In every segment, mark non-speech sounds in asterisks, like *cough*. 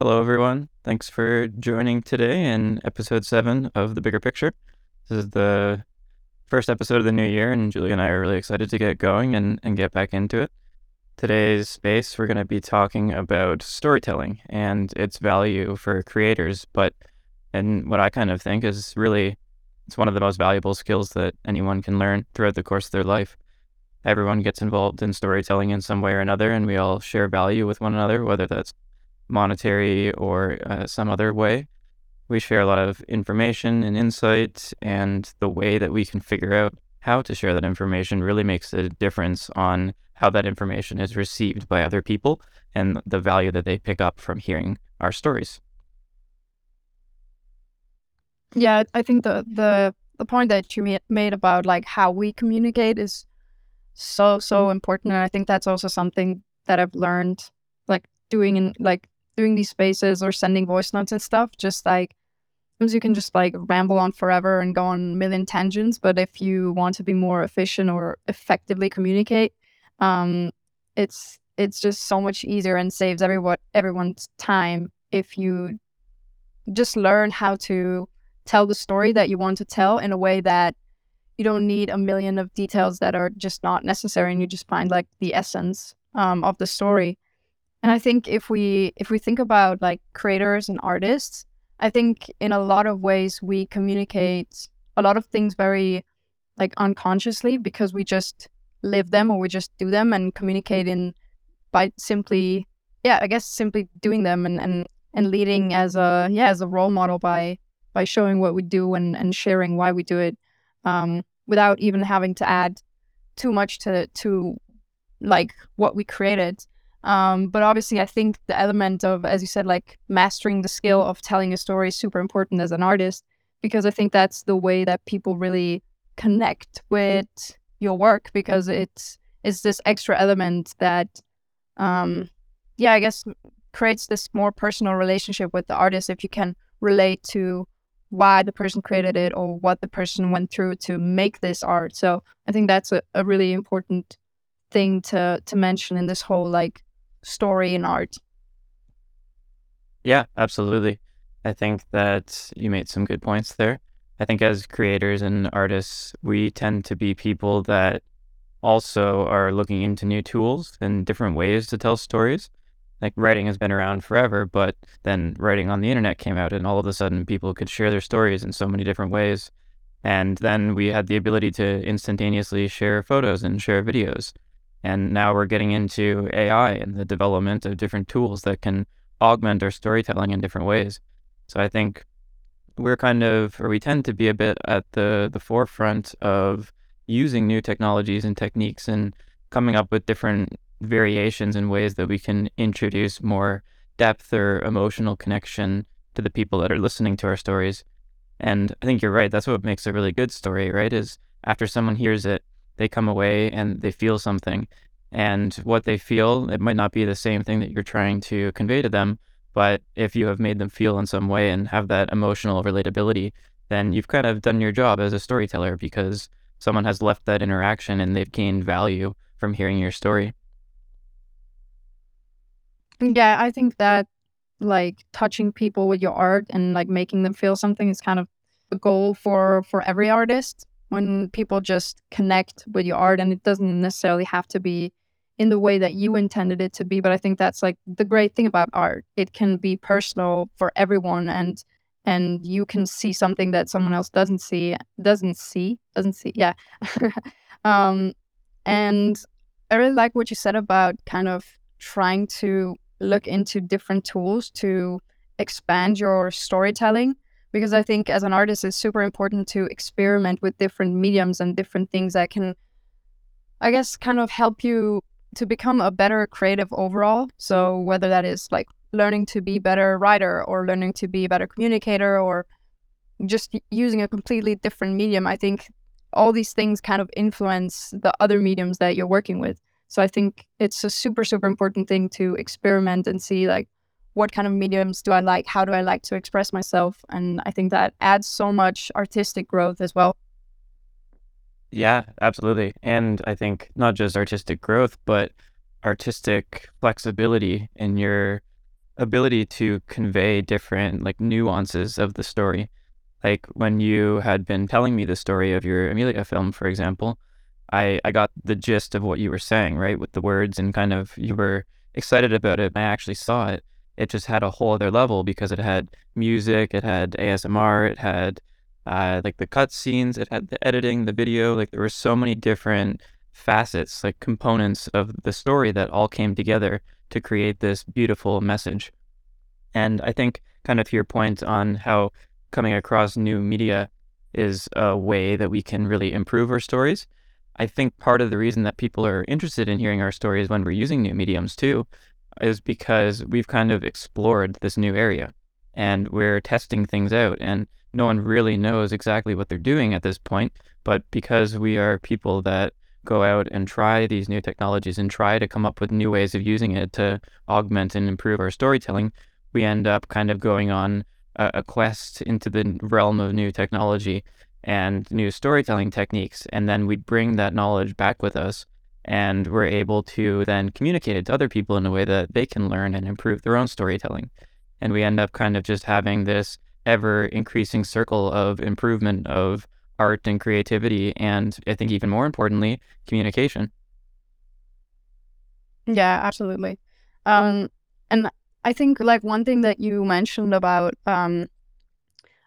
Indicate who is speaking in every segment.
Speaker 1: Hello, everyone. Thanks for joining today in episode seven of The Bigger Picture. This is the first episode of the new year, and Giulia and I are really excited to get going and, and get back into it. Today's space, we're going to be talking about storytelling and its value for creators, but and what I kind of think is really it's one of the most valuable skills that anyone can learn throughout the course of their life. Everyone gets involved in storytelling in some way or another, and we all share value with one another, whether that's monetary or uh, some other way. We share a lot of information and insight, and the way that we can figure out how to share that information really makes a difference on how that information is received by other people and the value that they pick up from hearing our stories.
Speaker 2: Yeah, I think the the the point that you made about like how we communicate is so so important, and I think that's also something that I've learned like doing in like doing these spaces or sending voice notes and stuff, just like sometimes you can just like ramble on forever and go on million tangents. But if you want to be more efficient or effectively communicate, um, it's it's just so much easier and saves everyone everyone's time if you just learn how to tell the story that you want to tell in a way that you don't need a million of details that are just not necessary and you just find like the essence um, of the story and I think if we if we think about like creators and artists, I think in a lot of ways we communicate a lot of things very like unconsciously because we just live them or we just do them and communicate in by simply yeah, I guess simply doing them and and, and leading as a yeah, as a role model by by showing what we do and, and sharing why we do it um, without even having to add too much to to like what we created um, but obviously, I think the element of, as you said, like mastering the skill of telling a story is super important as an artist because I think that's the way that people really connect with your work because it's it's this extra element that, um, yeah, I guess creates this more personal relationship with the artist if you can relate to why the person created it or what the person went through to make this art. So I think that's a, a really important thing to to mention in this whole like story in art.
Speaker 1: Yeah, absolutely. I think that you made some good points there. I think as creators and artists, we tend to be people that also are looking into new tools and different ways to tell stories. Like writing has been around forever, but then writing on the internet came out, and all of a sudden people could share their stories in so many different ways. And then we had the ability to instantaneously share photos and share videos. And now we're getting into AI and the development of different tools that can augment our storytelling in different ways. So I think we're kind of, or we tend to be a bit at the, the forefront of using new technologies and techniques and coming up with different variations and ways that we can introduce more depth or emotional connection to the people that are listening to our stories. And I think you're right. That's what makes a really good story, right? Is after someone hears it, they come away and they feel something. And what they feel, it might not be the same thing that you're trying to convey to them. But if you have made them feel in some way and have that emotional relatability, then you've kind of done your job as a storyteller because someone has left that interaction and they've gained value from hearing your story.
Speaker 2: Yeah, I think that like touching people with your art and like making them feel something is kind of the goal for for every artist when people just connect with your art and it doesn't necessarily have to be in the way that you intended it to be but i think that's like the great thing about art. It can be personal for everyone and and you can see something that someone else doesn't see doesn't see doesn't see yeah. *laughs* Um and i really like what you said about kind of trying to look into different tools to expand your storytelling because I think as an artist, it's super important to experiment with different mediums and different things that can, I guess, kind of help you to become a better creative overall. So whether that is like learning to be better writer or learning to be a better communicator or just using a completely different medium, I think all these things kind of influence the other mediums that you're working with. So I think it's a super, super important thing to experiment and see like what kind of mediums do I like? How do I like to express myself? And I think that adds so much artistic growth as well.
Speaker 1: Yeah, absolutely. And I think not just artistic growth, but artistic flexibility in your ability to convey different like nuances of the story. Like when you had been telling me the story of your Amelia film, for example, I, I got the gist of what you were saying, right? With the words and kind of you were excited about it. I actually saw it. It just had a whole other level because it had music, it had ASMR, it had uh, like the cut scenes, it had the editing, the video. Like there were so many different facets, like components of the story that all came together to create this beautiful message. And I think, kind of to your point on how coming across new media is a way that we can really improve our stories. I think part of the reason that people are interested in hearing our stories when we're using new mediums too is because we've kind of explored this new area and we're testing things out and no one really knows exactly what they're doing at this point but because we are people that go out and try these new technologies and try to come up with new ways of using it to augment and improve our storytelling we end up kind of going on a, a quest into the realm of new technology and new storytelling techniques. And then we bring that knowledge back with us and we're able to then communicate it to other people in a way that they can learn and improve their own storytelling. And we end up kind of just having this ever increasing circle of improvement of art and creativity. And I think even more importantly, communication.
Speaker 2: Yeah, absolutely. Um, and I think like one thing that you mentioned about um,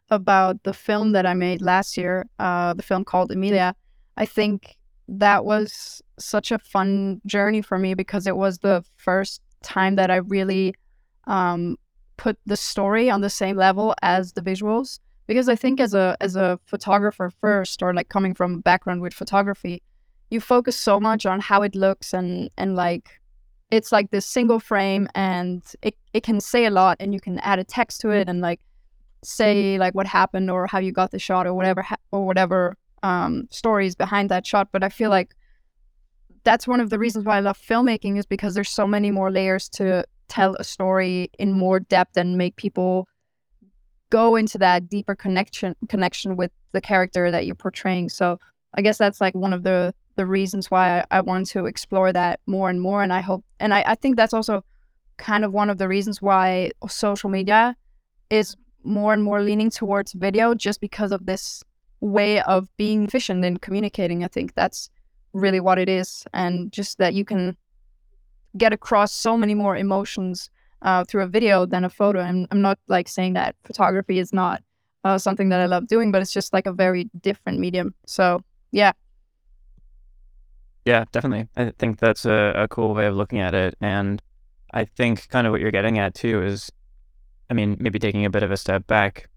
Speaker 2: about the film that I made last year, uh, the film called Emilia, I think that was such a fun journey for me because it was the first time that I really um, put the story on the same level as the visuals. Because I think as a as a photographer first, or like coming from a background with photography, you focus so much on how it looks and and like it's like this single frame and it, it can say a lot and you can add a text to it and like say like what happened or how you got the shot or whatever ha- or whatever um, stories behind that shot. But I feel like that's one of the reasons why I love filmmaking is because there's so many more layers to tell a story in more depth and make people go into that deeper connection connection with the character that you're portraying. So I guess that's like one of the the reasons why I, I want to explore that more and more. And I hope and I, I think that's also kind of one of the reasons why social media is more and more leaning towards video just because of this way of being efficient in communicating. I think that's really what it is. And just that you can get across so many more emotions uh, through a video than a photo. And I'm not like saying that photography is not uh, something that I love doing, but it's just like a very different medium. So, yeah.
Speaker 1: Yeah, definitely. I think that's a, a cool way of looking at it. And I think kind of what you're getting at too is I mean, maybe taking a bit of a step back,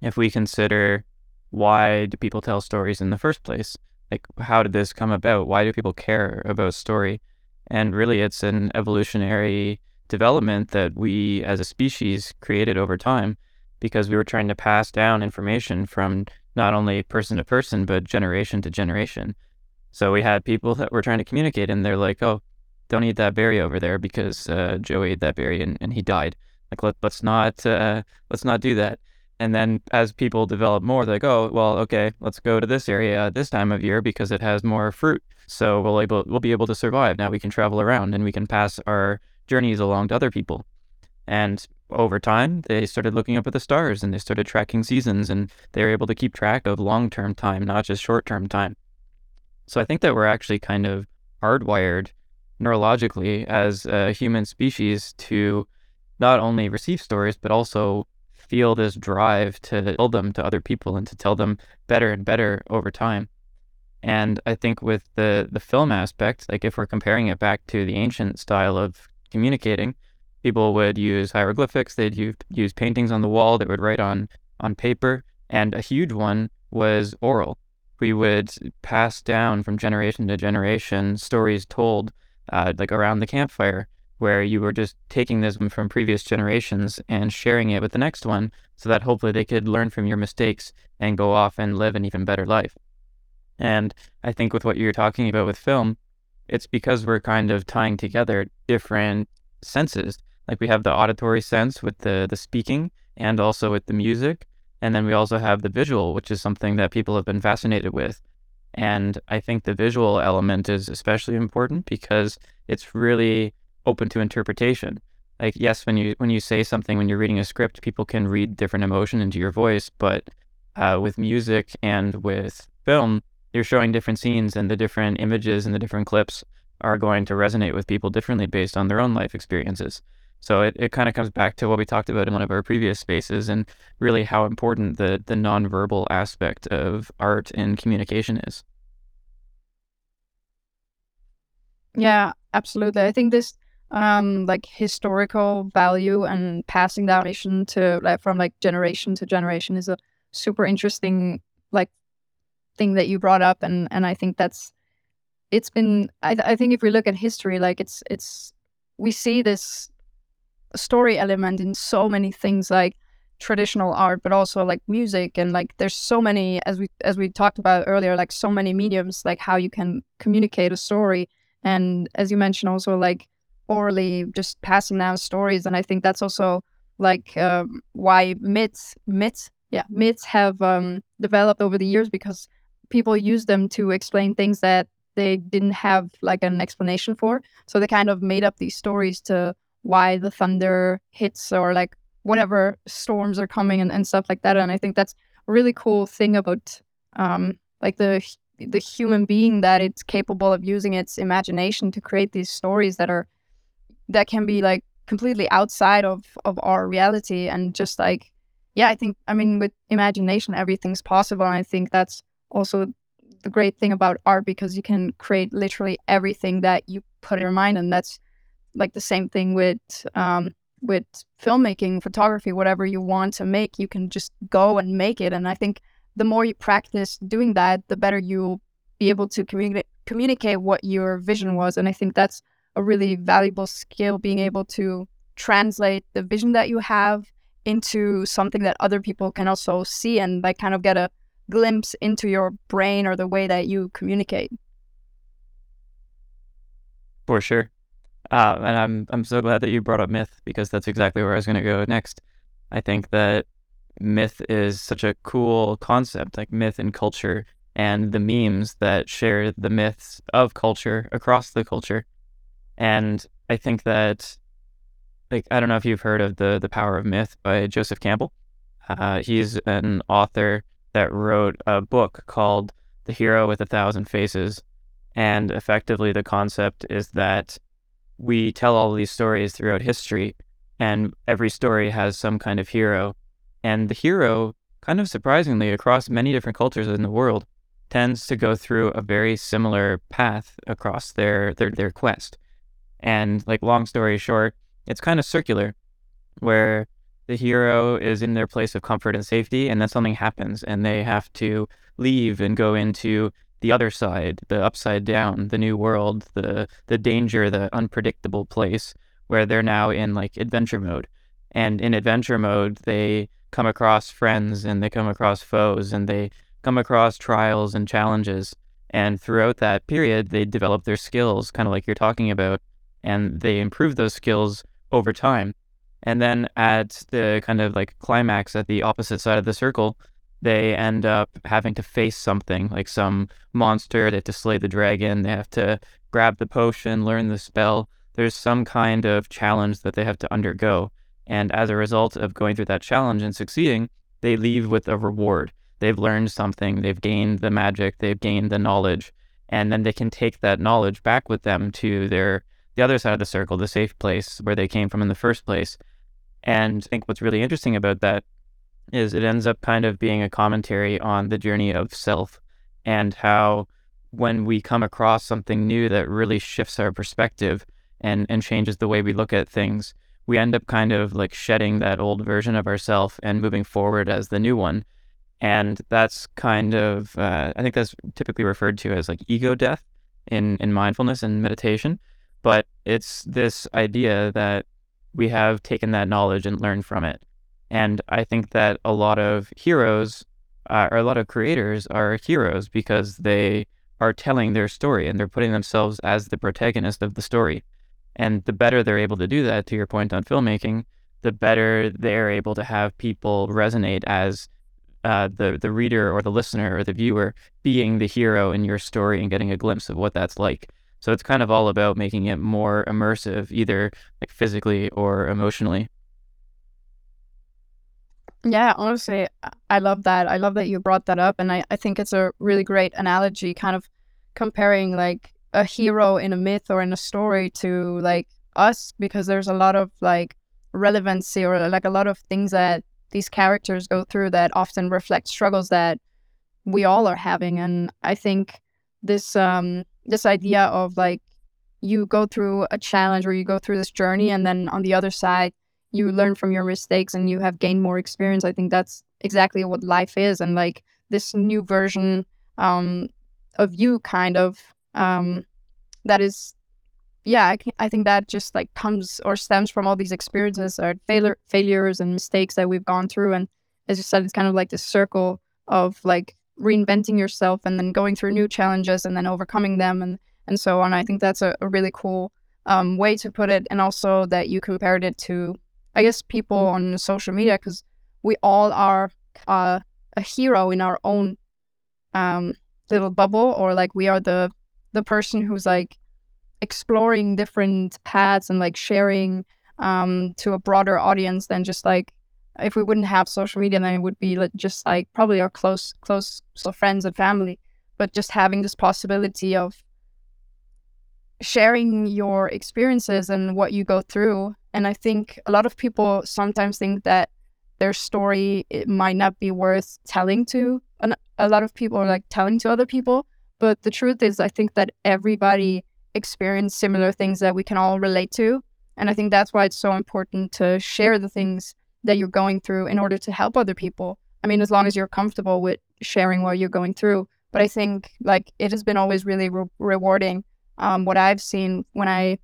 Speaker 1: if we consider why do people tell stories in the first place? Like, how did this come about? Why do people care about story? And really, it's an evolutionary development that we as a species created over time because we were trying to pass down information from not only person to person, but generation to generation. So we had people that were trying to communicate, and they're like, oh, don't eat that berry over there because uh, Joe ate that berry and, and he died. Like let let's not uh, let's not do that. And then as people develop more, they go, oh, well, okay, let's go to this area this time of year because it has more fruit. So we'll able we'll be able to survive. Now we can travel around and we can pass our journeys along to other people. And over time, they started looking up at the stars and they started tracking seasons and they were able to keep track of long term time, not just short term time. So I think that we're actually kind of hardwired neurologically as a human species to not only receive stories, but also feel this drive to tell them to other people and to tell them better and better over time. And I think with the the film aspect, like if we're comparing it back to the ancient style of communicating, people would use hieroglyphics, they'd use, paintings on the wall, they would write on on paper, and a huge one was oral. We would pass down from generation to generation stories told uh, like around the campfire where you were just taking this from previous generations and sharing it with the next one so that hopefully they could learn from your mistakes and go off and live an even better life. And I think with what you're talking about with film, it's because we're kind of tying together different senses. Like we have the auditory sense with the the speaking and also with the music. And then we also have the visual, which is something that people have been fascinated with. And I think the visual element is especially important because it's really open to interpretation. like yes, when you when you say something when you're reading a script, people can read different emotion into your voice, but uh, with music and with film, you're showing different scenes and the different images and the different clips are going to resonate with people differently based on their own life experiences. So it, it kind of comes back to what we talked about in one of our previous spaces and really how important the the nonverbal aspect of art and communication is.
Speaker 2: Yeah, absolutely. I think this um like historical value and passing down to like from like generation to generation is a super interesting like thing that you brought up. And and I think that's it's been I, I think if we look at history like it's it's we see this story element in so many things like traditional art but also like music. And like there's so many as we as we talked about earlier like so many mediums like how you can communicate a story. And as you mentioned also like orally just passing down stories and i think that's also like um, why myths myths yeah myths have um, developed over the years because people use them to explain things that they didn't have like an explanation for. So they kind of made up these stories to why the thunder hits or like whatever storms are coming and, and stuff like that and i think that's a really cool thing about um, like the the human being that it's capable of using its imagination to create these stories that are that can be like completely outside of of our reality and just like yeah i think i mean with imagination everything's possible. And i think that's also the great thing about art because you can create literally everything that you put in your mind. And that's like the same thing with um with filmmaking photography whatever you want to make you can just go and make it. And i think the more you practice doing that the better you'll be able to communicate communicate what your vision was. And i think that's a really valuable skill being able to translate the vision that you have into something that other people can also see and like kind of get a glimpse into your brain or the way that you communicate.
Speaker 1: For sure. Uh, and I'm I'm so glad that you brought up myth because that's exactly where I was going to go next. I think that myth is such a cool concept, like myth and culture, and the memes that share the myths of culture across the culture. And I think that, like, I don't know if you've heard of the the Power of Myth by Joseph Campbell. Uh, he's an author that wrote a book called The Hero with a Thousand Faces, and effectively the concept is that we tell all these stories throughout history, and every story has some kind of hero, and the hero, kind of surprisingly, across many different cultures in the world, tends to go through a very similar path across their their, their quest. And like long story short, it's kind of circular where the hero is in their place of comfort and safety and then something happens and they have to leave and go into the other side, the upside down, the new world, the the danger, the unpredictable place where they're now in like adventure mode. And in adventure mode, they come across friends and they come across foes and they come across trials and challenges. And throughout that period, they develop their skills, kind of like you're talking about, and they improve those skills over time. And then at the kind of like climax at the opposite side of the circle, they end up having to face something like some monster. They have to slay the dragon. They have to grab the potion, learn the spell. There's some kind of challenge that they have to undergo. And as a result of going through that challenge and succeeding, they leave with a reward. They've learned something, they've gained the magic, they've gained the knowledge, and then they can take that knowledge back with them to their the other side of the circle, the safe place where they came from in the first place. And I think what's really interesting about that is it ends up kind of being a commentary on the journey of self and how when we come across something new that really shifts our perspective and, and changes the way we look at things, we end up kind of like shedding that old version of ourself and moving forward as the new one. And that's kind of, uh, I think that's typically referred to as like ego death in, in mindfulness and meditation. But it's this idea that we have taken that knowledge and learned from it. And I think that a lot of heroes uh, or a lot of creators are heroes because they are telling their story and they're putting themselves as the protagonist of the story. And the better they're able to do that, to your point on filmmaking, the better they're able to have people resonate as uh, the the reader or the listener or the viewer being the hero in your story and getting a glimpse of what that's like. So it's kind of all about making it more immersive, either like physically or emotionally.
Speaker 2: Yeah, honestly, I love that. I love that you brought that up. And I, I think it's a really great analogy, kind of comparing like a hero in a myth or in a story to like us, because there's a lot of like relevancy or like a lot of things that these characters go through that often reflect struggles that we all are having. And I think this um this idea of like you go through a challenge or you go through this journey and then on the other side you learn from your mistakes and you have gained more experience. I think that's exactly what life is. And like this new version um, of you, kind of, um, that is, yeah, I, I think that just like comes or stems from all these experiences or failure, failures and mistakes that we've gone through. And as you said, it's kind of like this circle of like reinventing yourself and then going through new challenges and then overcoming them and, and so on. I think that's a, a really cool um, way to put it. And also that you compared it to I guess people on social media because we all are uh, a hero in our own um, little bubble, or like we are the the person who's like exploring different paths and like sharing um, to a broader audience than just like if we wouldn't have social media, then it would be just like probably our close close so friends and family. But just having this possibility of sharing your experiences and what you go through and I think a lot of people sometimes think that their story it might not be worth telling to and a lot of people are like telling to other people. But the truth is I think that everybody experienced similar things that we can all relate to. And I think that's why it's so important to share the things that you're going through in order to help other people. I mean, as long as you're comfortable with sharing what you're going through. But I think like it has been always really re- rewarding. Um, what I've seen when I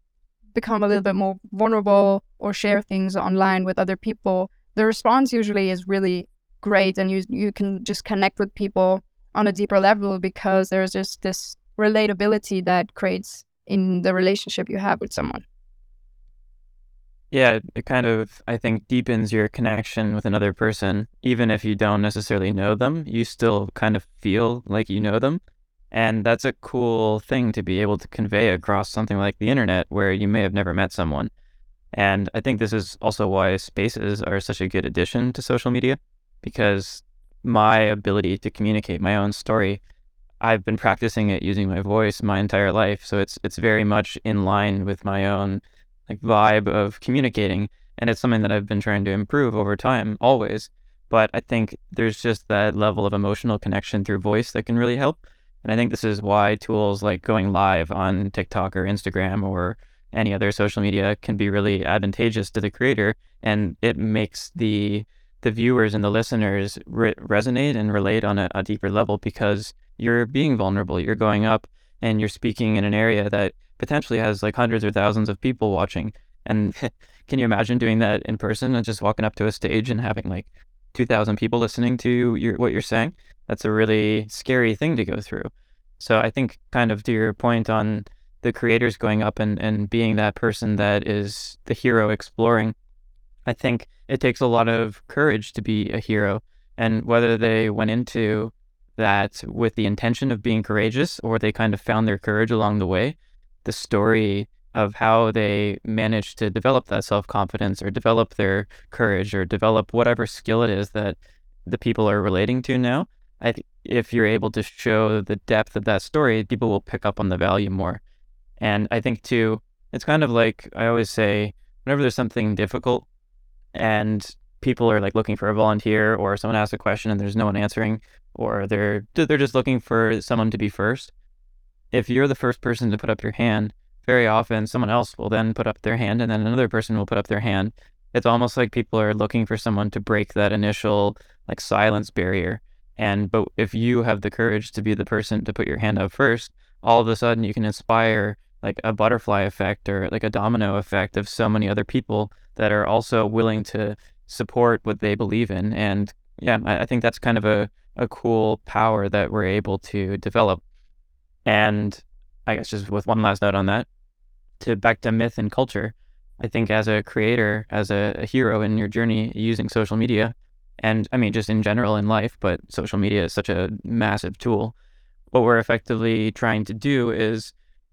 Speaker 2: become a little bit more vulnerable or share things online with other people, the response usually is really great and you you can just connect with people on a deeper level because there's just this relatability that creates in the relationship you have with someone.
Speaker 1: Yeah, it kind of, I think, deepens your connection with another person. Even if you don't necessarily know them, you still kind of feel like you know them. And that's a cool thing to be able to convey across something like the internet where you may have never met someone. And I think this is also why spaces are such a good addition to social media because my ability to communicate my own story, I've been practicing it using my voice my entire life. So it's it's very much in line with my own like vibe of communicating. And it's something that I've been trying to improve over time, always. But I think there's just that level of emotional connection through voice that can really help. And I think this is why tools like going live on TikTok or Instagram or any other social media can be really advantageous to the creator and it makes the the viewers and the listeners re- resonate and relate on a, a deeper level because you're being vulnerable you're going up and you're speaking in an area that potentially has like hundreds or thousands of people watching and *laughs* can you imagine doing that in person and just walking up to a stage and having like 2000 people listening to your what you're saying that's a really scary thing to go through. So I think kind of to your point on the creators going up and, and being that person that is the hero exploring, I think it takes a lot of courage to be a hero. And whether they went into that with the intention of being courageous or they kind of found their courage along the way, the story of how they managed to develop that self confidence or develop their courage or develop whatever skill it is that the people are relating to now I th- if you're able to show the depth of that story, people will pick up on the value more. And I think too, it's kind of like I always say, whenever there's something difficult and people are like looking for a volunteer or someone asks a question and there's no one answering or they're they're just looking for someone to be first. If you're the first person to put up your hand, very often someone else will then put up their hand and then another person will put up their hand. It's almost like people are looking for someone to break that initial like silence barrier and but if you have the courage to be the person to put your hand up first, all of a sudden you can inspire like a butterfly effect or like a domino effect of so many other people that are also willing to support what they believe in. And yeah, I, I think that's kind of a, a cool power that we're able to develop. And I guess just with one last note on that, to back to myth and culture, I think as a creator, as a, a hero in your journey using social media, and I mean, just in general in life, but social media is such a massive tool. What we're effectively trying to do is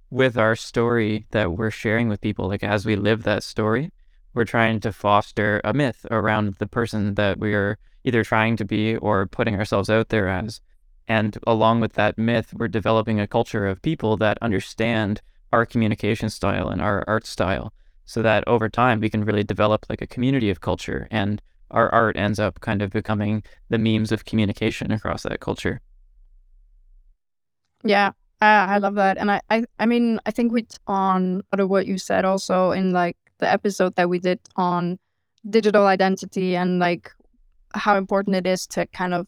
Speaker 1: with our story that we're sharing with people, like as we live that story, we're trying to foster a myth around the person that we are either trying to be or putting ourselves out there as. And along with that myth, we're developing a culture of people that understand our communication style and our art style so that over time we can really develop like a community of culture and our art ends up kind of becoming the memes of communication across that culture.
Speaker 2: Yeah, I love that. And I, I, I mean, I think we on out of what you said also in like the episode that we did on digital identity and like how important it is to kind of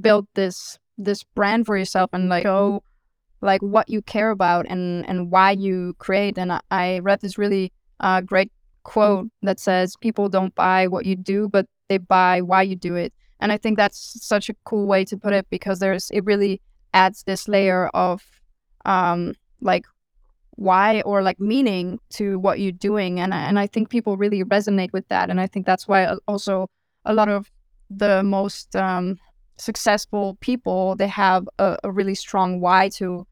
Speaker 2: build this this brand for yourself and like show like what you care about and and why you create. And i, I read this really uh, great quote that says people don't buy what you do but they buy why you do it. And i think that's such a cool way to put it because there's it really adds this layer of um like why or like meaning to what you're doing. And and I think people really resonate with that. And I think that's why also a lot of the most um, successful people they have a, a, really strong why to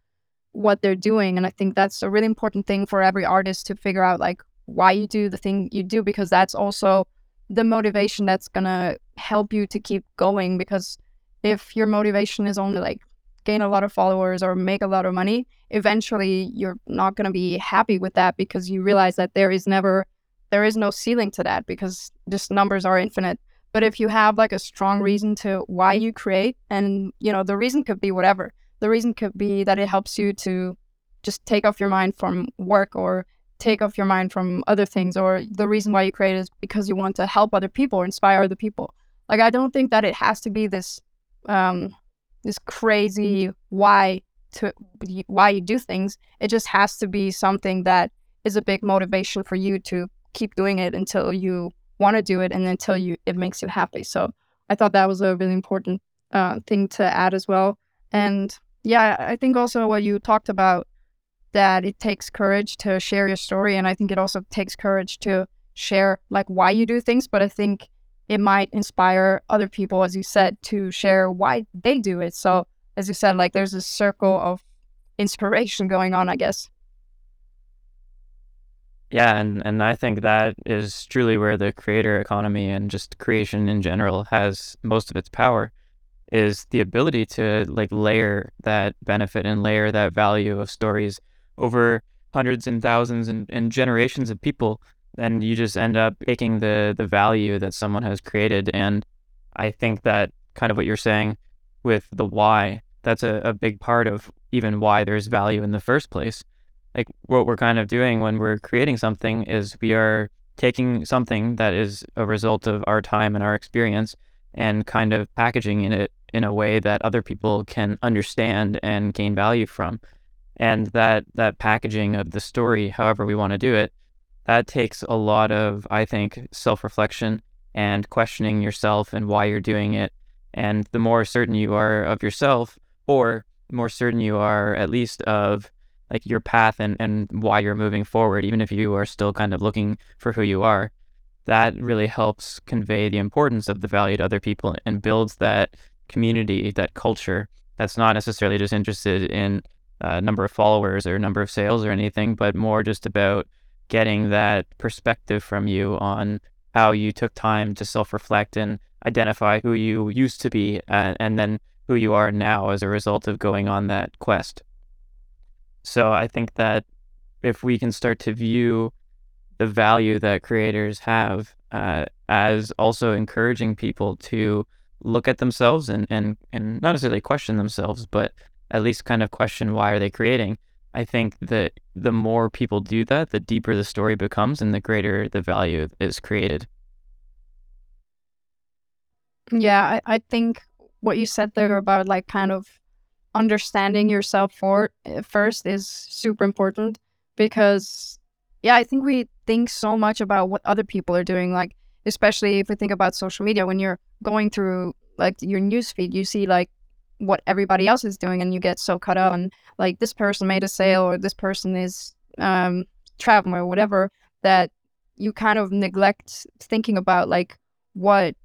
Speaker 2: what they're doing and I think that's a really important thing for every artist to figure out like why you do the thing you do because that's also the motivation that's gonna help you to keep going because if your motivation is only like gain a lot of followers or make a lot of money, eventually you're not going to be happy with that because you realize that there is never there is no ceiling to that because just numbers are infinite. But if you have like a strong reason to why you create and you know the reason could be whatever. The reason could be that it helps you to just take off your mind from work or take off your mind from other things or the reason why you create is because you want to help other people or inspire other people. Like I don't think that it has to be this um this crazy why to why you do things. It just has to be something that is a big motivation for you to keep doing it until you want to do it and until you it makes you happy. So I thought that was a really important uh, thing to add as well. And yeah, I think also what you talked about that it takes courage to share your story, and I think it also takes courage to share like why you do things. But I think it might inspire other people, as you said, to share why they do it. So, as you said, like there's a circle of inspiration *laughs* going on, I guess.
Speaker 1: Yeah, and, and I think that is truly where the creator economy and just creation in general has most of its power is the ability to like layer that benefit and layer that value of stories over hundreds and thousands and, and generations of people and you just end up taking the the value that someone has created. And I think that kind of what you're saying with the why, that's a, a big part of even why there's value in the first place. Like what we're kind of doing when we're creating something is we are taking something that is a result of our time and our experience and kind of packaging in it in a way that other people can understand and gain value from. And that that packaging of the story, however we want to do it, that takes a lot of, I think, self reflection and questioning yourself and why you're doing it. And the more certain you are of yourself, or more certain you are at least of like your path and, and why you're moving forward, even if you are still kind of looking for who you are, that really helps convey the importance of the value to other people and builds that community, that culture that's not necessarily just interested in uh, number of followers or a number of sales or anything, but more just about getting that perspective from you on how you took time to self reflect and identify who you used to be uh, and then who you are now as a result of going on that quest. So I think that if we can start to view the value that creators have uh, as also encouraging people to look at themselves and, and, and not necessarily question themselves, but at least kind of question why are they creating I think that the more people do that, the deeper the story becomes and the greater the value is created.
Speaker 2: Yeah, I, I think what you said there about like kind of understanding yourself for eh, first is super important because yeah, I think we think so much about what other people are doing, like especially if we think about social media when you're going through like your newsfeed, you see like what everybody else is doing and you get so caught up on like this person made a sale or this person is um traveling or whatever that you kind of neglect thinking about like what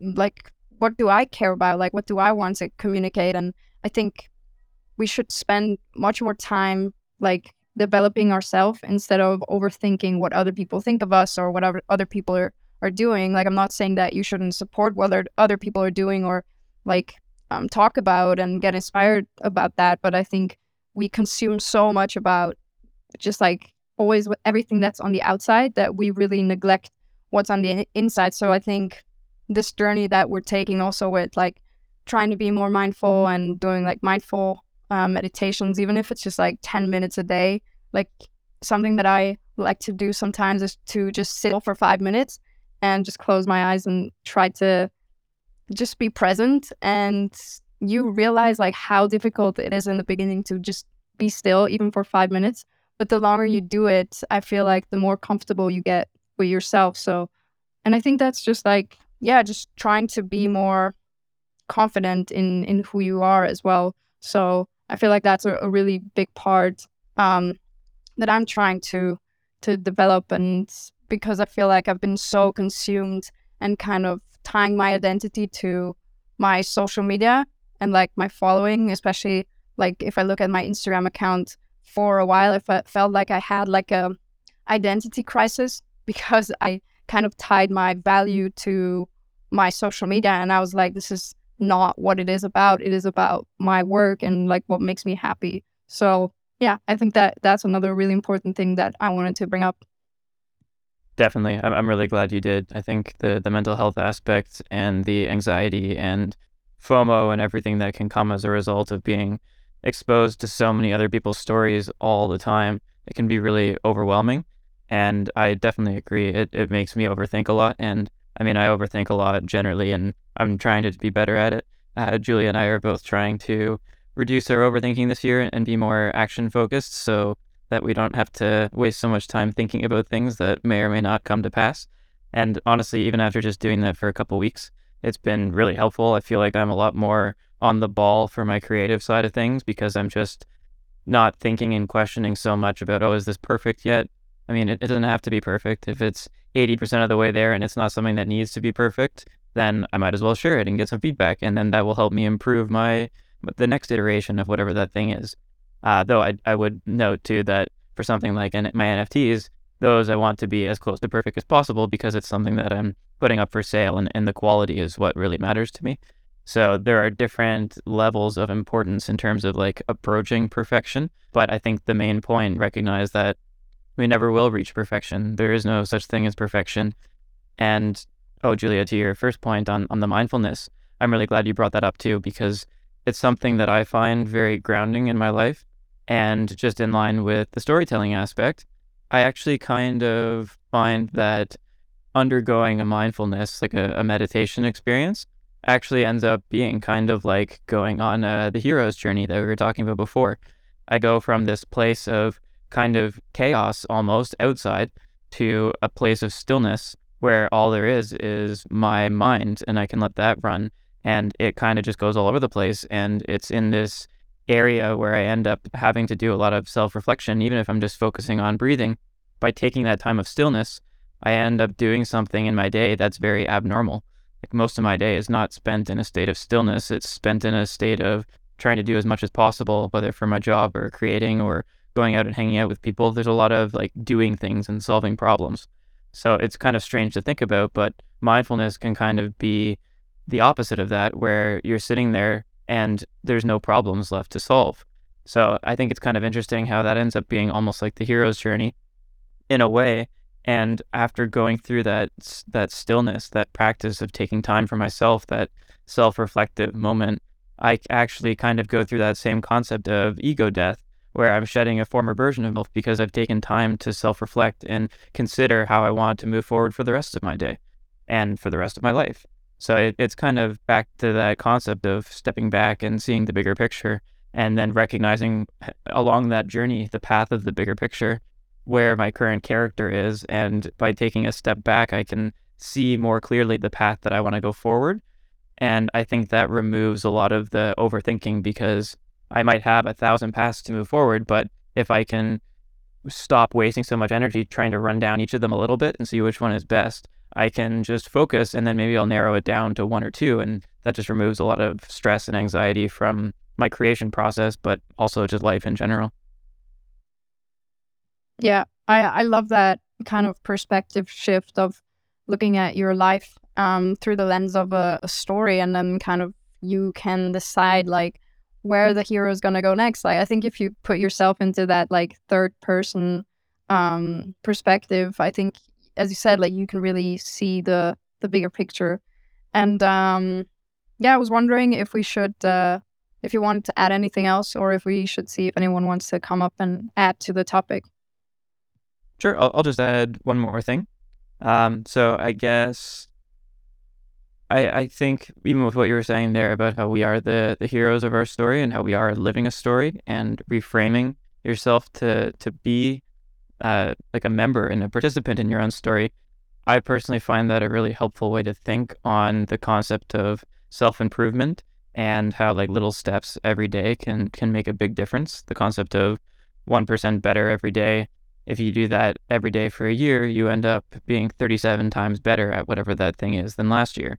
Speaker 2: like what do I care about? Like what do I want to communicate? And I think we should spend much more time like developing ourselves instead of overthinking what other people think of us or whatever other people are, are doing. Like, I'm not saying that you shouldn't support what other people are doing or like um, talk about and get inspired about that. But I think we consume so much about just like always with everything that's on the outside that we really neglect what's on the inside. So I think this journey that we're taking also with like trying to be more mindful mm-hmm. and doing like mindful uh, meditations, even if it's just like 10 minutes a day. Like something that I like to do sometimes is to just sit for five minutes and just close my eyes and try to just be present. And you realize like how difficult it is in the beginning to just be still, even for five minutes. But the longer you mm-hmm. do it, I feel like the more comfortable you get with yourself. So, and I think that's just like, yeah, just trying to be mm-hmm. more confident in in who you are as well. So I feel like that's a, a really big part um, that I'm trying to to develop, and because I feel like I've been so consumed and kind of tying my identity to my social media and like my following, especially like if I look at my Instagram account for a while, if I felt like I had like a identity crisis *laughs* because I kind of tied my value to my social media, and I was like, this is not what it is about. It is about my work and like what makes me happy. So yeah, I think that that's another really important thing that I wanted to bring up.
Speaker 1: Definitely, I'm really glad you did. I think the the mental health aspect and the anxiety and FOMO and everything that can come as a result of being exposed to so many other people's stories all the time, it can be really overwhelming. And I definitely agree. It it makes me overthink a lot and I mean, I overthink a lot generally, and I'm trying to be better at it. Uh, Giulia and I are both trying to reduce our overthinking this year and be more action focused so that we don't have to waste so much time thinking about things that may or may not come to pass. And honestly, even after just doing that for a couple weeks, it's been really helpful. I feel like I'm a lot more on the ball for my creative side of things because I'm just not thinking and questioning so much about, oh, is this perfect yet? I mean, it, it doesn't have to be perfect. If it's 80% of the way there and it's not something that needs to be perfect, then I might as well share it and get some feedback. And then that will help me improve my the next iteration of whatever that thing is. Uh, though I, I would note too that for something like my NFTs, those I want to be as close to perfect as possible because it's something that I'm putting up for sale and, and the quality is what really matters to me. So there are different levels of importance in terms of like approaching perfection. But I think the main point recognize that we never will reach perfection. There is no such thing as perfection. And oh, Giulia, to your first point on, on the mindfulness, I'm really glad you brought that up too, because it's something that I find very grounding in my life. And just in line with the storytelling aspect, I actually kind of find that undergoing a mindfulness, like a, a meditation experience, actually ends up being kind of like going on uh, the hero's journey that we were talking about before. I go from this place of kind of chaos almost outside to a place of stillness where all there is is my mind and I can let that run. And it kind of just goes all over the place. And it's in this area where I end up having to do a lot of self reflection, even if I'm just focusing on breathing. By taking that time of stillness, I end up doing something in my day that's very abnormal. Like most of my day is not spent in a state of stillness, it's spent in a state of trying to do as much as possible, whether for my job or creating or going out and hanging out with people, there's a lot of like doing things and solving problems. So it's kind of strange to think about, but mindfulness can kind of be the opposite of that, where you're sitting there and there's no problems left to solve. So I think it's kind of interesting how that ends up being almost like the hero's journey in a way. And after going through that that stillness, that practice of taking time for myself, that self-reflective moment, I actually kind of go through that same concept of ego death where I'm shedding a former version of myself because I've taken time to self reflect and consider how I want to move forward for the rest of my day and for the rest of my life. So it, it's kind of back to that concept of stepping back and seeing the bigger picture and then recognizing *laughs* along that journey the path of the bigger picture where my current character is. And by taking a step back, I can see more clearly the path that I want to go forward. And I think that removes a lot of the overthinking because I might have a thousand paths to move forward, but if I can stop wasting so much energy trying to run down each of them a little bit and see which one is best, I can just focus and then maybe I'll narrow it down to one or two. And that just removes a lot of stress and anxiety from my creation process, but also just life in general.
Speaker 2: Yeah, I I love that kind of perspective shift of looking at your life um, through the lens of a, a story, and then kind of you can decide like where the hero is gonna go next. Like I think if you put yourself into that like third person um, perspective, I think as you said, like you can really see the the bigger picture. And um, yeah, I was wondering if we should, uh, if you wanted to add anything else, or if we should see if anyone wants to come up and add to the topic.
Speaker 1: Sure, I'll, I'll just add one more thing. Um, so I guess I I think even with what you were saying there about how we are the the heroes of our story and how we are living a story and reframing yourself to to be uh, like a member and a participant in your own story, I personally find that a really helpful way to think on the concept of self improvement and how like little steps every day can can make a big difference. The concept of one percent better every day if you do that every day for a year, you end up being 37 times better at whatever that thing is than last year.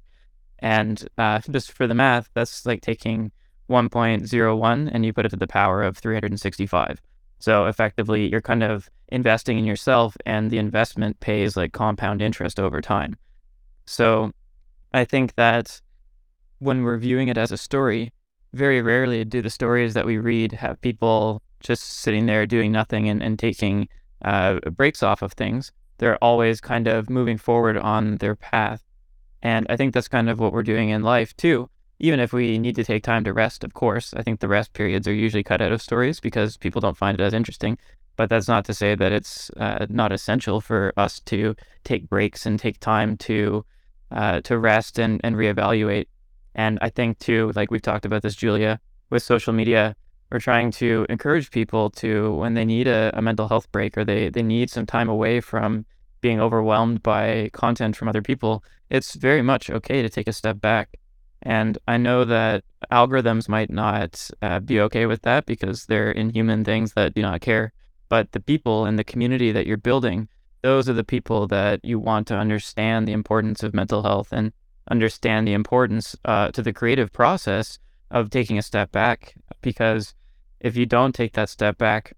Speaker 1: And uh, just for the math, that's like taking 1.01 and you put it to the power of 365. So effectively, you're kind of investing in yourself, and the investment pays like compound interest over time. So I think that when we're viewing it as a story, very rarely do the stories that we read have people just sitting there doing nothing and, and taking uh, breaks off of things. They're always kind of moving forward on their path. And I think that's kind of what we're doing in life too. Even if we need to take time to rest, of course, I think the rest periods are usually cut out of stories because people don't find it as interesting. But that's not to say that it's uh, not essential for us to take breaks and take time to uh, to rest and, and reevaluate. And I think too, like we've talked about this, Giulia, with social media, we're trying to encourage people to when they need a, a, mental health break or they, they need some time away from being overwhelmed by content from other people it's very much okay to take a step back. And i know that algorithms might not uh, be okay with that because they're inhuman things that do not care. But the people and the community that you're building those are the people that you want to understand the importance of mental health and understand the importance uh, to the creative process of taking a step back. Because if you don't take that step back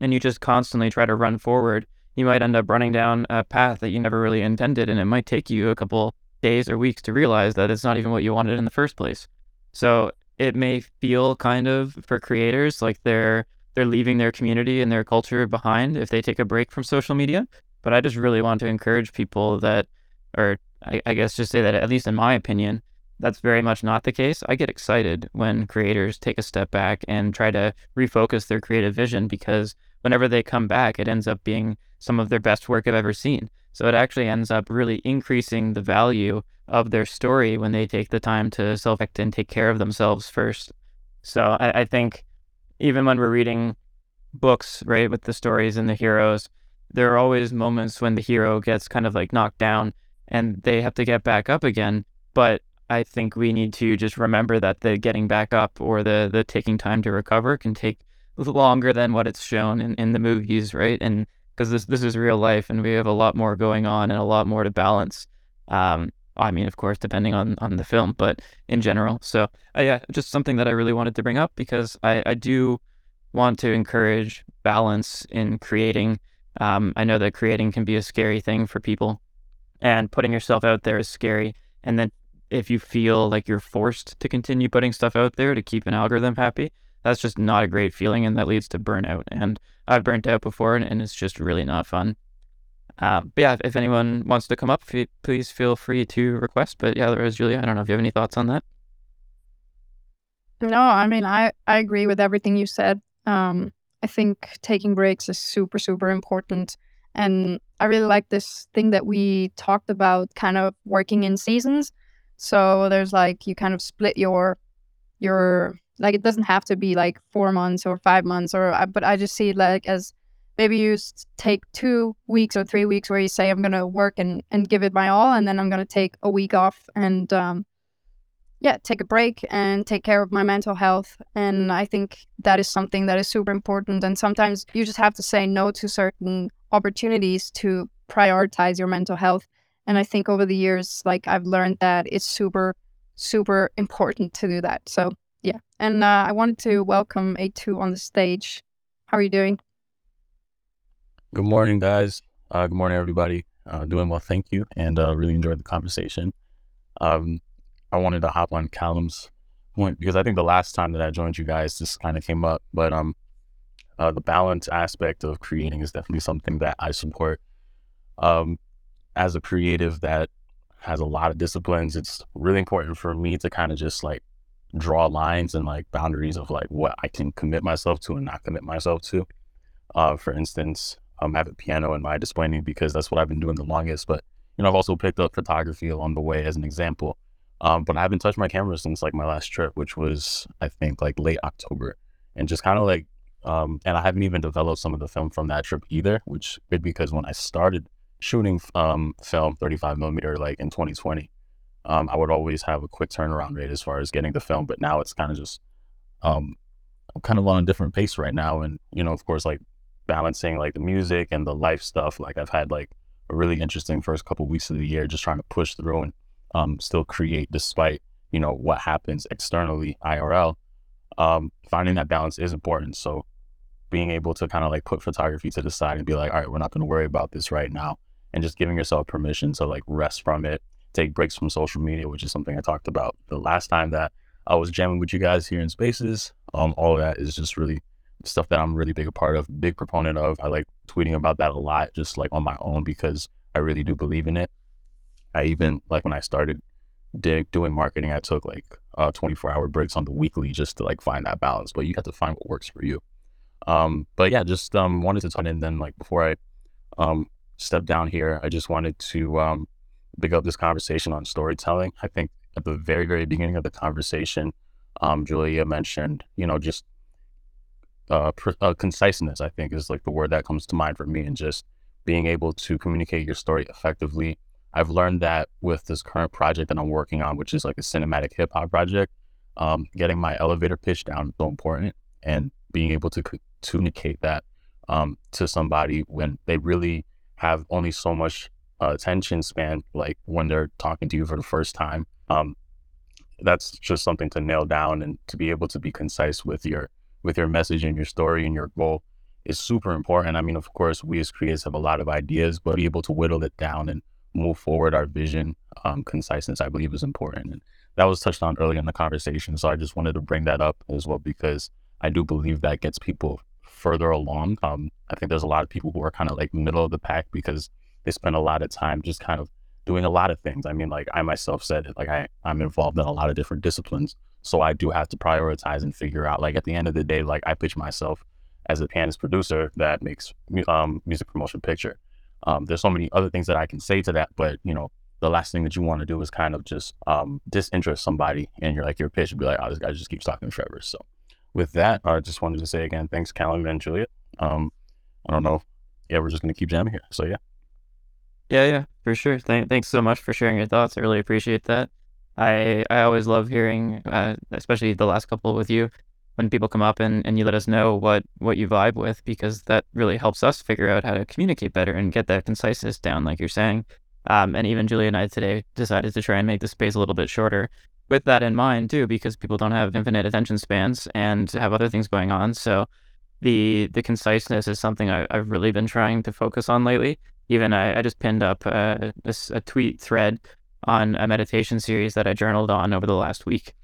Speaker 1: and you just constantly try to run forward, you might end up running down a path that you never really intended. And it might take you a couple days or weeks to realize that it's not even what you wanted in the first place. So it may feel kind of for creators like they're they're leaving their community and their culture behind if they take a break from social media. But I just really want to encourage people that, or I, I guess just say that at least in my opinion, that's very much not the case. I get excited when creators take a step back and try to refocus their creative vision because whenever they come back, it ends up being some of their best work I've ever seen. So it actually ends up really increasing the value of their story when they take the time to self act and take care of themselves first. So I, I think even when we're reading books, right, with the stories and the heroes, there are always moments when the hero gets kind of like knocked down and they have to get back up again. But I think we need to just remember that the getting back up or the the taking time to recover can take longer than what it's shown in, in the movies, right? And because this this is real life and we have a lot more going on and a lot more to balance. Um, I mean, of course, depending on on the film, but in general. So uh, yeah, just something that I really wanted to bring up because I I do want to encourage balance in creating. Um, I know that creating can be a scary thing for people, and putting yourself out there is scary. And then if you feel like you're forced to continue putting stuff out there to keep an algorithm happy, that's just not a great feeling and that leads to burnout. And I've burnt out before and, and it's just really not fun. Uh, but yeah, if anyone wants to come up, please feel free to request. But yeah, there is Giulia. I don't know if you have any thoughts on that.
Speaker 2: No, I mean, I, I agree with everything you said. Um, I think taking breaks is super, super important. And I really like this thing that we talked about kind of working in seasons. So there's like you kind of split your your like it doesn't have to be like four months or five months or uh, but I just see it like as maybe you take two weeks or three weeks where you say I'm gonna work and and give it my all and then I'm gonna take a week off and um, yeah take a break and take care of my mental health and I think that is something that is super important and sometimes you just have to say no to certain opportunities to prioritize your mental health and I think over the years, like I've learned that it's super, super important to do that. So. And uh, I wanted to welcome AJ on the stage. How are you doing?
Speaker 3: Good morning, guys. Uh, good morning, everybody. Uh, doing well, thank you, and uh, really enjoyed the conversation. Um, I wanted to hop on Callum's point because I think the last time that I joined you guys, this kind of came up. But um, uh, the balance aspect of creating is definitely something that I support. Um, as a creative that has a lot of disciplines, it's really important for me to kind of just like draw lines and like boundaries of like what I can commit myself to and not commit myself to. Uh, for instance, um, have a piano in my display because that's what I've been doing the longest. But you know, I've also picked up photography along the way as an example. Um, but I haven't touched my camera since like my last trip, which was I think like late October, and just kind of like, um, and I haven't even developed some of the film from that trip either, which good because when I started shooting um, film 35 millimeter like in 2020, um, I would always have a quick turnaround rate as far as getting the film, but now it's kind of just um, I'm kind of on a different pace right now, and you know, of course, like balancing like the music and the life stuff. Like I've had like a really interesting first couple weeks of the year, just trying to push through and um, still create despite you know what happens externally IRL. Um, finding that balance is important. So being able to kind of like put photography to the side and be like, all right, we're not going to worry about this right now, and just giving yourself permission to like rest from it, take breaks from social media, which is something I talked about the last time that I was jamming with you guys here in Spaces. Um, all of that is just really stuff that I'm really big a part of, big proponent of. I like tweeting about that a lot, just like on my own because I really do believe in it. I even like when I started doing marketing, I took like uh, 24 hour breaks on the weekly just to like find that balance. But you have to find what works for you. Um, but yeah, just um, wanted to talk in then like before I um, step down here, I just wanted to um, big up this conversation on storytelling. I think at the very very beginning of the conversation, um, Giulia mentioned you know just uh, pr- uh, conciseness, I think, is like the word that comes to mind for me, and just being able to communicate your story effectively. I've learned that with this current project that I'm working on, which is like a cinematic hip hop project, um, getting my elevator pitch down is so important, and being able to co- communicate that um, to somebody when they really have only so much attention span, like when they're talking to you for the first time. Um, that's just something to nail down and to be able to be concise with your with your message and your story and your goal is super important. I mean, of course, we as creators have a lot of ideas, but be able to whittle it down and move forward our vision, um, conciseness, I believe, is important. And that was touched on earlier in the conversation. So I just wanted to bring that up as well because I do believe that gets people further along. Um, I think there's a lot of people who are kind of like middle of the pack because they spend a lot of time just kind of doing a lot of things. I mean, like I myself said like I, I'm involved in a lot of different disciplines. So I do have to prioritize and figure out, like, at the end of the day, like, I pitch myself as a pianist producer that makes um, music promotion picture. Um, there's so many other things that I can say to that, but, you know, the last thing that you want to do is kind of just um, disinterest somebody and you're like, your pitch and be like, oh, this guy just keeps talking forever. So with that, I just wanted to say again, thanks, Callum and Juliet. Um, I don't know. Yeah, we're just going to keep jamming here. So yeah.
Speaker 1: Yeah, yeah, for sure. Th- thanks so much for sharing your thoughts. I really appreciate that. I I always love hearing, uh, especially the last couple with you, when people come up and, and you let us know what what you vibe with, because that really helps us figure out how to communicate better and get that conciseness down, like you're saying. Um, and even Giulia and I today decided to try and make the space a little bit shorter, with that in mind too, because people don't have infinite attention spans and have other things going on. So the the conciseness is something I, have really been trying to focus on lately. Even I, I just pinned up uh, a, a tweet thread on a meditation series that I journaled on over the last week.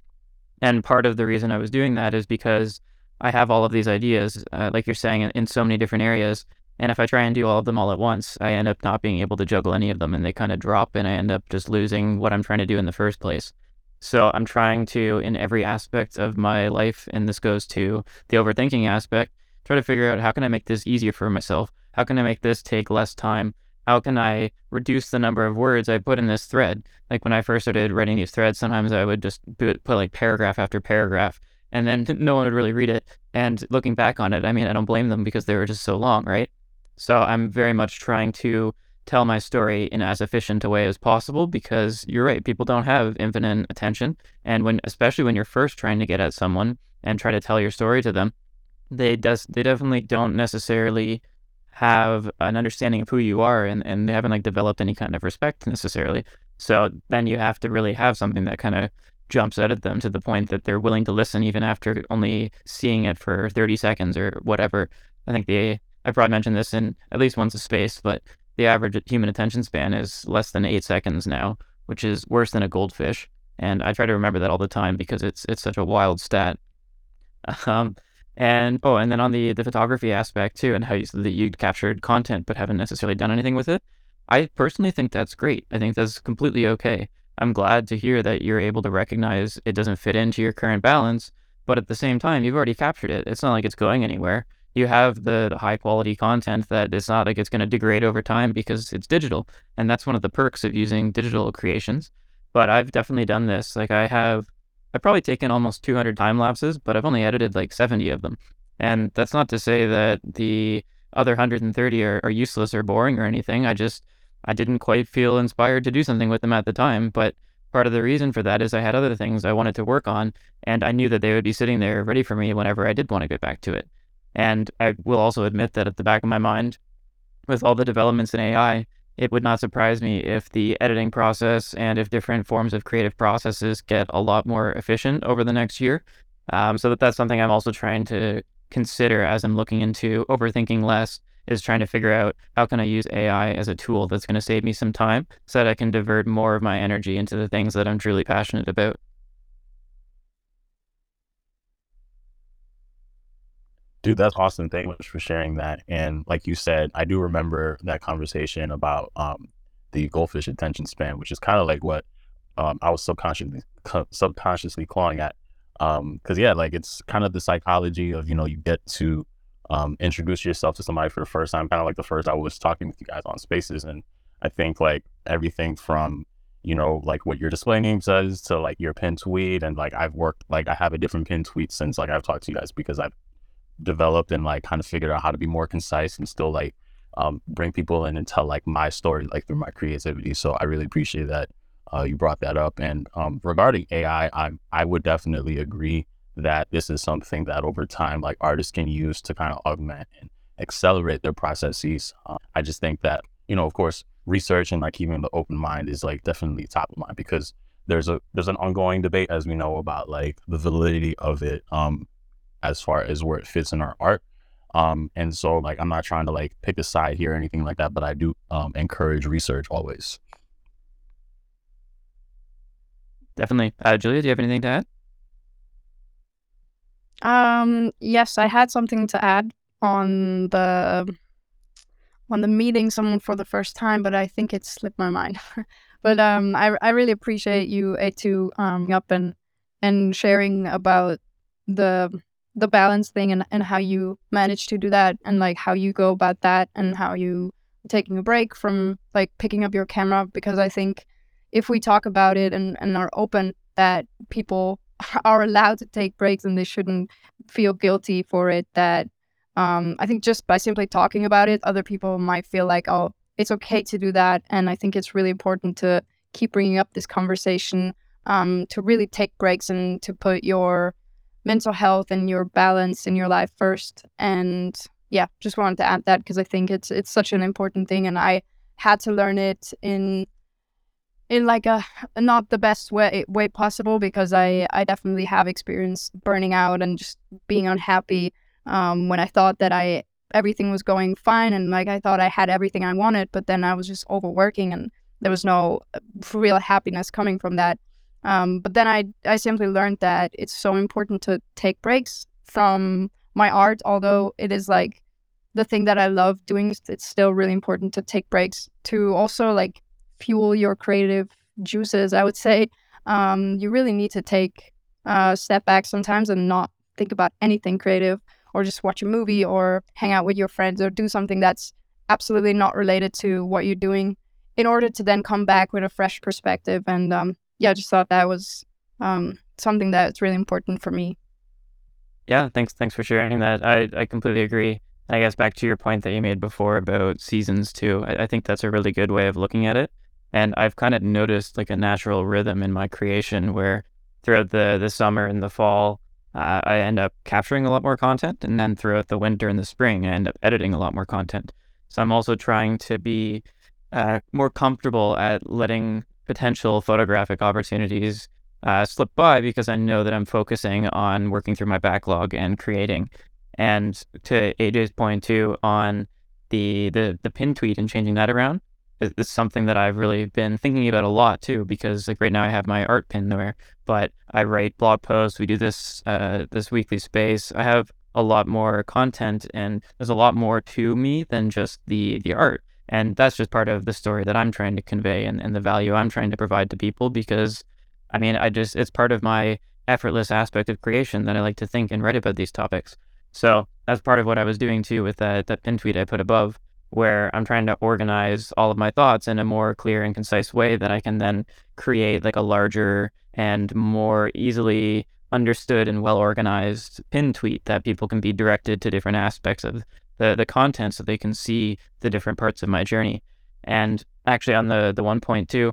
Speaker 1: And part of the reason I was doing that is because I have all of these ideas, uh, like you're saying, in, in, so many different areas. And if I try and do all of them all at once, I end up not being able to juggle any of them and they kind of drop and I end up just losing what I'm trying to do in the first place. So I'm trying to, in every aspect of my life, and this goes to the overthinking aspect, try to figure out how can I make this easier for myself? How can I make this take less time? how can I reduce the number of words I put in this thread? Like when I first started writing these threads, sometimes I would just put, like paragraph after paragraph, and then *laughs* no one would really read it. And looking back on it, I mean, I don't blame them because they were just so long, right? So I'm very much trying to tell my story in as efficient a way as possible because you're right, people don't have infinite attention. And when, especially when you're first trying to get at someone and try to tell your story to them, they does they definitely don't necessarily have an understanding of who you are and, and they haven't like developed any kind of respect necessarily. So then you have to really have something that kind of jumps out at them to the point that they're willing to listen even after only seeing it for 30 seconds or whatever. I think the I probably mentioned this in at least once a space, but the average human attention span is less than eight seconds now, which is worse than a goldfish. And I try to remember that all the time because it's it's such a wild stat. *laughs* Um, and oh, and then on the the photography aspect too, and how you that you captured content but haven't necessarily done anything with it. I personally think that's great. I think that's completely okay. I'm glad to hear that you're able to recognize it doesn't fit into your current balance, but at the same time, you've already captured it. It's not like it's going anywhere. You have the, the high quality content that it's not like it's going to degrade over time because it's digital. And that's one of the perks of using digital creations. But I've definitely done this. Like I have, I've probably taken almost 200 time lapses, but I've only edited like 70 of them. And that's not to say that the other 130 are, are useless or boring or anything. I just, I didn't quite feel inspired to do something with them at the time. But part of the reason for that is I had other things I wanted to work on, and I knew that they would be sitting there ready for me whenever I did want to get back to it. And I will also admit that at the back of my mind, with all the developments in AI, it would not surprise me if the editing process and if different forms of creative processes get a lot more efficient over the next year. Um, so that that's something I'm also trying to consider as I'm looking into overthinking less is trying to figure out how can I use AI as a tool that's going to save me some time so that I can divert more of my energy into the things that I'm truly passionate about.
Speaker 3: Dude, that's awesome. Thank you much for sharing that. And like you said, I do remember that conversation about um, the goldfish attention span, which is kind of like what um, I was subconsciously subconsciously clawing at. Because um, yeah, like it's kind of the psychology of you know you get to um, introduce yourself to somebody for the first time, kind of like the first I was talking with you guys on Spaces, and I think like everything from you know like what your display name says to like your pin tweet, and like I've worked like I have a different pin tweet since like I've talked to you guys because I've developed and like kind of figured out how to be more concise and still like um, bring people in and tell like my story like through my creativity. So I really appreciate that uh, you brought that up. And um, regarding AI, I I would definitely agree that this is something that over time like artists can use to kind of augment and accelerate their processes. Uh, I just think that you know, of course, research and like keeping the open mind is like definitely top of mind because there's a there's an ongoing debate as we know about like the validity of it. Um, as far as where it fits in our art. Um, and so like I'm not trying to like pick a side here or anything like that, but I do um, encourage research always.
Speaker 1: Definitely. Uh, Giulia, do you have anything to add?
Speaker 2: Um, yes, I had something to add on the on the meeting someone for the first time, but I think it slipped my mind. *laughs* but um, I I really appreciate you AJ um up and and sharing about the the balance thing and, and how you manage to do that and like how you go about that and how you taking a break from like picking up your camera because I think if we talk about it and, and are open that people *laughs* are allowed to take breaks and they shouldn't feel guilty for it that um, I think just by simply talking about it other people might feel like oh it's okay to do that. And I think it's really important to keep bringing up this conversation um, to really take breaks and to put your mental health and your balance in your life first. And yeah, just wanted to add that because I think it's it's such an important thing, and I had to learn it in in like a not the best way way possible because I I definitely have experienced burning out and just being unhappy um, when I thought that I everything was going fine and like I thought I had everything I wanted, but then I was just overworking and there was no uh, real happiness coming from that. Um, but then I, I simply learned that it's so important to take breaks from my art, although it is like the thing that I love doing. It's still really important to take breaks to also like fuel your creative juices. I would say um, you really need to take a step back sometimes and not think about anything creative or just watch a movie or hang out with your friends or do something that's absolutely not related to what you're doing in order to then come back with a fresh perspective and um, yeah, I just thought that was um, something that's really important for me.
Speaker 1: Yeah, thanks. Thanks for sharing that. I, I completely agree. I guess back to your point that you made before about seasons too. I, I think that's a really good way of looking at it. And I've kind of noticed like a natural rhythm in my creation where throughout the the summer and the fall, uh, I end up capturing a lot more content, and then throughout the winter and the spring, I end up editing a lot more content. So I'm also trying to be uh, more comfortable at letting potential photographic opportunities uh, slip by because I know that I'm focusing on working through my backlog and creating. And to AJ's point too on the the the pin tweet and changing that around, it's something that I've really been thinking about a lot too. Because like right now I have my art pin there, but I write blog posts. We do this uh, this weekly space. I have a lot more content, and there's a lot more to me than just the the art. And that's just part of the story that I'm trying to convey and, and the value I'm trying to provide to people because I mean, I just, it's part of my effortless aspect of creation that I like to think and write about these topics. So that's part of what I was doing too with that, that pin tweet I put above, where I'm trying to organize all of my thoughts in a more clear and concise way that I can then create like a larger and more easily understood and well organized pin tweet that people can be directed to different aspects of the, the content so they can see the different parts of my journey. And actually on the the one point too,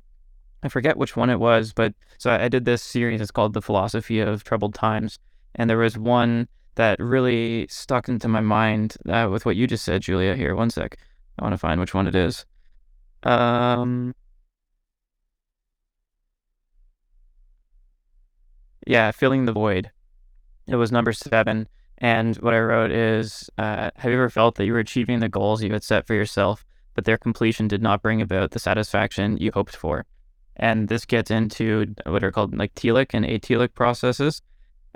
Speaker 1: I forget which one it was, but so I did this series. It's called The Philosophy of Troubled Times. And there was one that really stuck into my mind uh, with what you just said, Giulia. Here, one sec. I want to find which one it is. Um, yeah, Filling the Void. It was number seven. And what I wrote is uh, Have you ever felt that you were achieving the goals you had set for yourself, but their completion did not bring about the satisfaction you hoped for? And this gets into what are called like telic and atelic processes,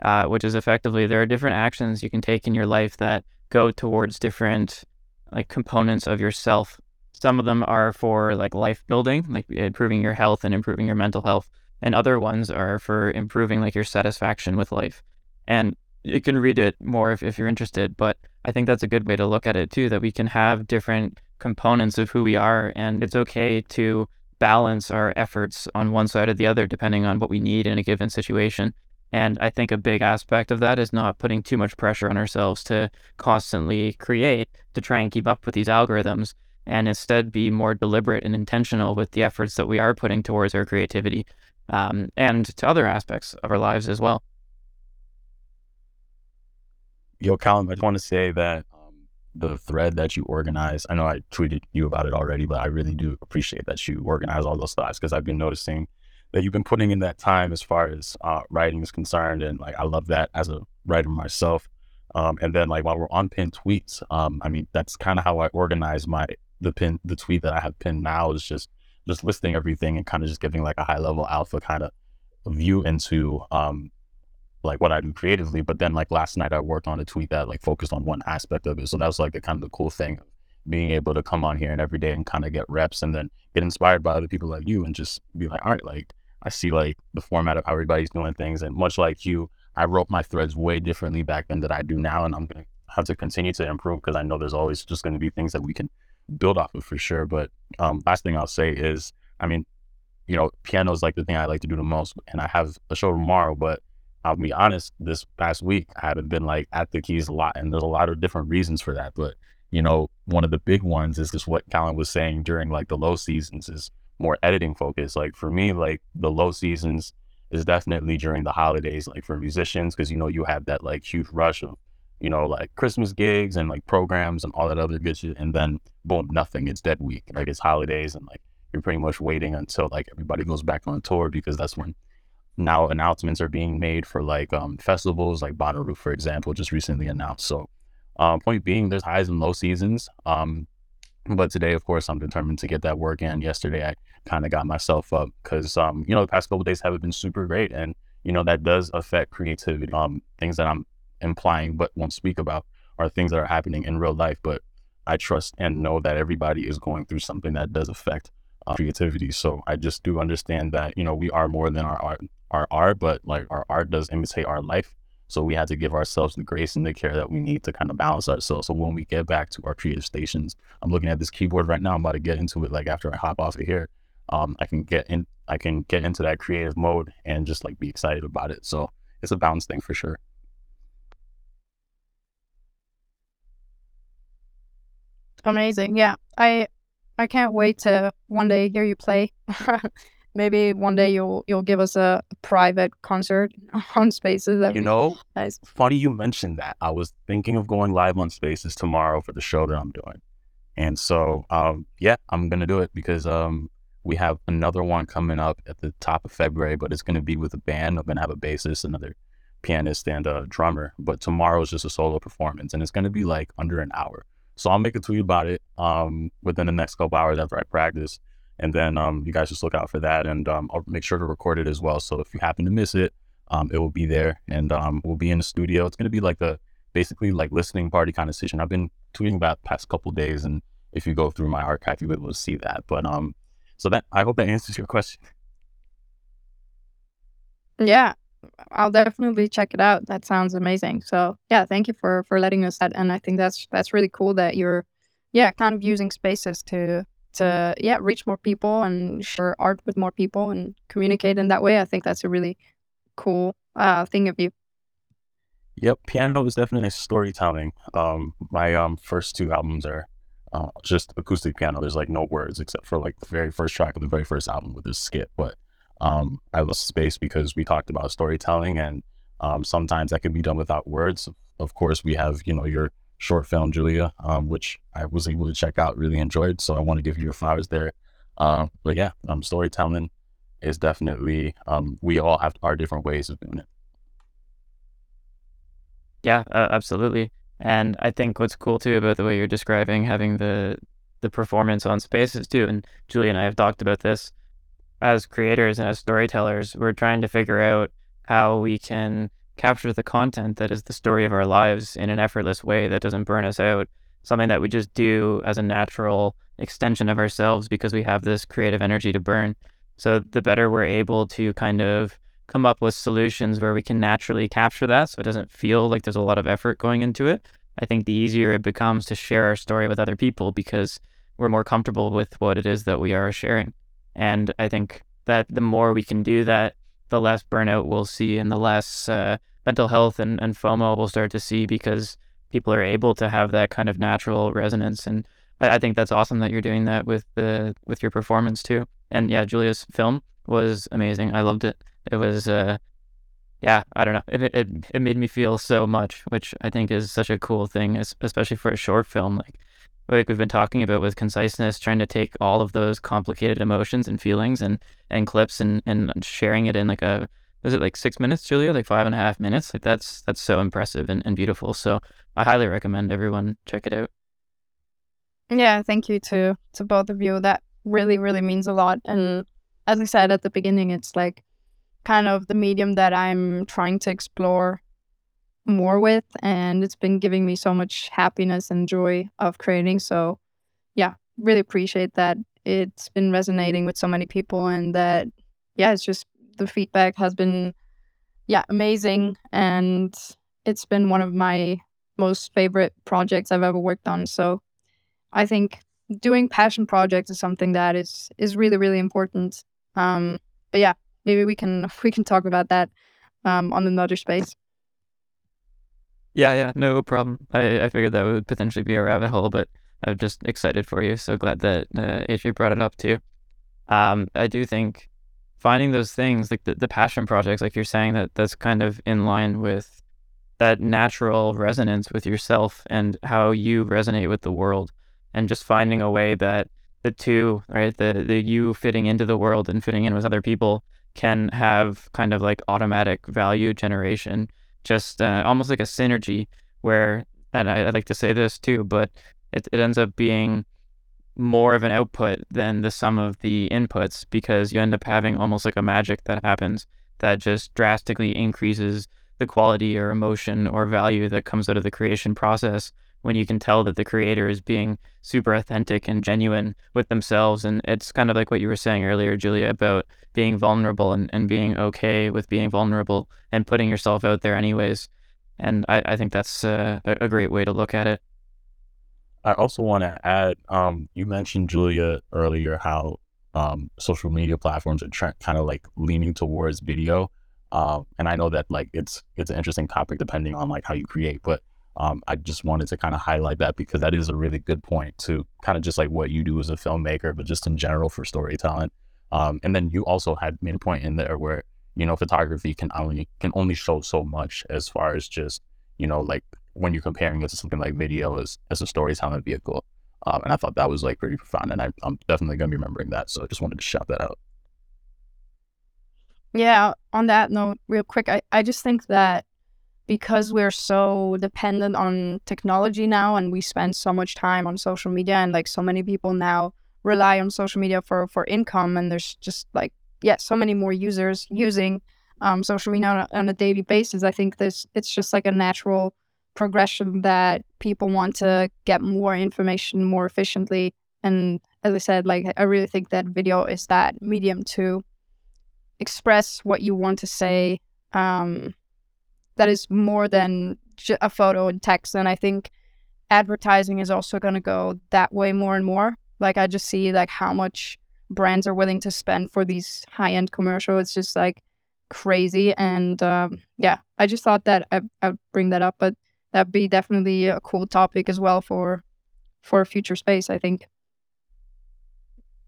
Speaker 1: uh, which is effectively there are different actions you can take in your life that go towards different like components of yourself. Some of them are for like life building, like improving your health and improving your mental health. And other ones are for improving like your satisfaction with life. And you can read it more if, if you're interested, but I think that's a good way to look at it too, that we can have different components of who we are. And it's okay to balance our efforts on one side or the other, depending on what we need in a given situation. And I think a big aspect of that is not putting too much pressure on ourselves to constantly create to try and keep up with these algorithms and instead be more deliberate and intentional with the efforts that we are putting towards our creativity um, and to other aspects of our lives as well.
Speaker 3: Yo, Callum, I just want to say that the thread that you organize. I know I tweeted you about it already, but I really do appreciate that you organize all those thoughts because I've been noticing that you've been putting in that time as far as uh, writing is concerned, and like I love that as a writer myself. Um, and then like while we're on pinned tweets, um, I mean that's kind of how I organize my the pin the tweet that I have pinned now is just just listing everything and kind of just giving like a high level alpha kind of view into um, like what I do creatively. But then like last night I worked on a tweet that like focused on one aspect of it. So that was like the kind of the cool thing being able to come on here and every day and kind of get reps and then get inspired by other people like you and just be like, all right, like I see like the format of how everybody's doing things. And much like you, I wrote my threads way differently back then than I do now. And I'm going to have to continue to improve because I know there's always just going to be things that we can build off of for sure. But um, last thing I'll say is, I mean, you know, piano is like the thing I like to do the most. And I have a show tomorrow, but I'll be honest, this past week I haven't been like at the keys a lot, and there's a lot of different reasons for that. But you know, one of the big ones is just what Callum was saying during like the low seasons is more editing focus. Like for me, like the low seasons is definitely during the holidays, like for musicians, because you know you have that like huge rush of you know like Christmas gigs and like programs and all that other good shit, and then boom, nothing. It's dead week. Like it's holidays, and like you're pretty much waiting until like everybody goes back on tour because that's when now announcements are being made for like um, festivals like Bonnaroo, for example, just recently announced. So, um, point being, there's highs and low seasons. Um, but today, of course, I'm determined to get that work in. Yesterday, I kind of got myself up because, um, you know, the past couple days haven't been super great. And, you know, that does affect creativity. Um, things that I'm implying but won't speak about are things that are happening in real life. But I trust and know that everybody is going through something that does affect uh, creativity. So I just do understand that, you know, we are more than our art our art, but like our art does imitate our life. So we had to give ourselves the grace and the care that we need to kind of balance ourselves. So when we get back to our creative stations, I'm looking at this keyboard right now. I'm about to get into it. Like after I hop off of here, um, I can get in, I can get into that creative mode and just like be excited about it. So it's a balance thing for sure.
Speaker 2: Amazing. Yeah. I I can't wait to one day hear you play. *laughs* maybe one day you'll you'll give us a private concert *laughs* on Spaces.
Speaker 3: That'd you know, nice. funny you mentioned that. I was thinking of going live on Spaces tomorrow for the show that I'm doing, and so um, yeah, I'm gonna do it because um, we have another one coming up at the top of February, but it's gonna be with a band. I'm gonna have a bassist, another pianist and a drummer, but tomorrow is just a solo performance and it's going to be like under an hour. So I'll make a tweet about it um, within the next couple hours after I practice. And then um, you guys just look out for that and um, I'll make sure to record it as well. So if you happen to miss it, um, it will be there and um, we'll be in the studio. It's going to be like a basically like listening party kind of session. I've been tweeting about past couple days and if you go through my archive, you'll be able to see that. But um, so that I hope that answers your question. *laughs*
Speaker 2: Yeah, I'll definitely check it out. That sounds amazing. So yeah, thank you for for letting us that. And I think that's that's really cool that you're, yeah, kind of using spaces to to yeah reach more people and share art with more people and communicate in that way. I think that's a really cool uh thing of you.
Speaker 3: Yep, piano is definitely storytelling. Um, my um first two albums are uh, just acoustic piano. There's like no words except for like the very first track of the very first album with this skit. But um, I love space because we talked about storytelling, and um, sometimes that can be done without words. Of course, we have you know your short film Giulia, um, which I was able to check out, really enjoyed. So I want to give you your flowers there. Uh, but yeah, um, storytelling is definitely um, we all have our different ways of doing it.
Speaker 1: Yeah, uh, absolutely. And I think what's cool too about the way you're describing having the the performance on spaces too, and Giulia and I have talked about this as creators and as storytellers, we're trying to figure out how we can capture the content that is the story of our lives in an effortless way that doesn't burn us out. Something that we just do as a natural extension of ourselves because we have this creative energy to burn. So the better we're able to kind of come up with solutions where we can naturally capture that so it doesn't feel like there's a lot of effort going into it, I think the easier it becomes to share our story with other people because we're more comfortable with what it is that we are sharing. And I think that the more we can do that, the less burnout we'll see and the less uh, mental health and, and FOMO we'll start to see because people are able to have that kind of natural resonance. And I, I think that's awesome that you're doing that with the with your performance too. And yeah, Giulia's film was amazing. I loved it. It was uh yeah, I don't know. It, it it made me feel so much, which I think is such a cool thing, especially for a short film. Like like we've been talking about with conciseness, trying to take all of those complicated emotions and feelings and and clips and and sharing it in like a is it like six minutes, Giulia? Like five and a half minutes? Like that's that's so impressive and, and beautiful. So I highly recommend everyone check it out.
Speaker 2: Yeah, thank you to to both of you. That really, really means a lot. And as I said at the beginning, it's like kind of the medium that I'm trying to explore more with and it's been giving me so much happiness and joy of creating. So yeah really appreciate that it's been resonating with so many people and that yeah it's just the feedback has been yeah amazing. And it's been one of my most favorite projects I've ever worked on. So I think doing passion projects is something that is is really really important. Um but yeah maybe we can *laughs* we can talk about that um on another space
Speaker 1: yeah, yeah, no problem. I, I figured that would potentially be a rabbit hole, but I'm just excited for you. So glad that uh, AJ brought it up too. Um, I do think finding those things, like the, the passion projects, like you're saying, that that's kind of in line with that natural resonance with yourself and how you resonate with the world, and just finding a way that the two, right, the the you fitting into the world and fitting in with other people can have kind of like automatic value generation just uh, almost like a synergy where, and I, I like to say this too, but it, it ends up being more of an output than the sum of the inputs because you end up having almost like a magic that happens that just drastically increases the quality or emotion or value that comes out of the creation process when you can tell that the creator is being super authentic and genuine with themselves. And it's kind of like what you were saying earlier, Giulia, about being vulnerable and, and being okay with being vulnerable and putting yourself out there anyways. And I, I think that's uh, a great way to look at it.
Speaker 3: I also want to add, um, you mentioned Giulia earlier how um, social media platforms are tra- kind of like leaning towards video. Um, and I know that like it's it's an interesting topic depending on like how you create, but um, I just wanted to kind of highlight that because that is a really good point to kind of just like what you do as a filmmaker, but just in general for storytelling. Um, and then you also had made a point in there where you know photography can only can only show so much as far as just you know like when you're comparing it to something like video as as a storytelling vehicle. Um, and I thought that was like pretty profound, and I, I'm definitely gonna be remembering that. So I just wanted to shout that out.
Speaker 2: Yeah. On that note, real quick, I, I just think that because we're so dependent on technology now and we spend so much time on social media and like so many people now rely on social media for for income and there's just like yeah so many more users using um, social media on a, on a daily basis i think this it's just like a natural progression that people want to get more information more efficiently. And as i said like i really think that video is that medium to express what you want to say um, that is more than a photo and text. And I think advertising is also going to go that way more and more. Like I just see like how much brands are willing to spend for these high end commercial. It's just like crazy. And um, yeah, I just thought that I, I'd bring that up, but that'd be definitely a cool topic as well for for future space. I think.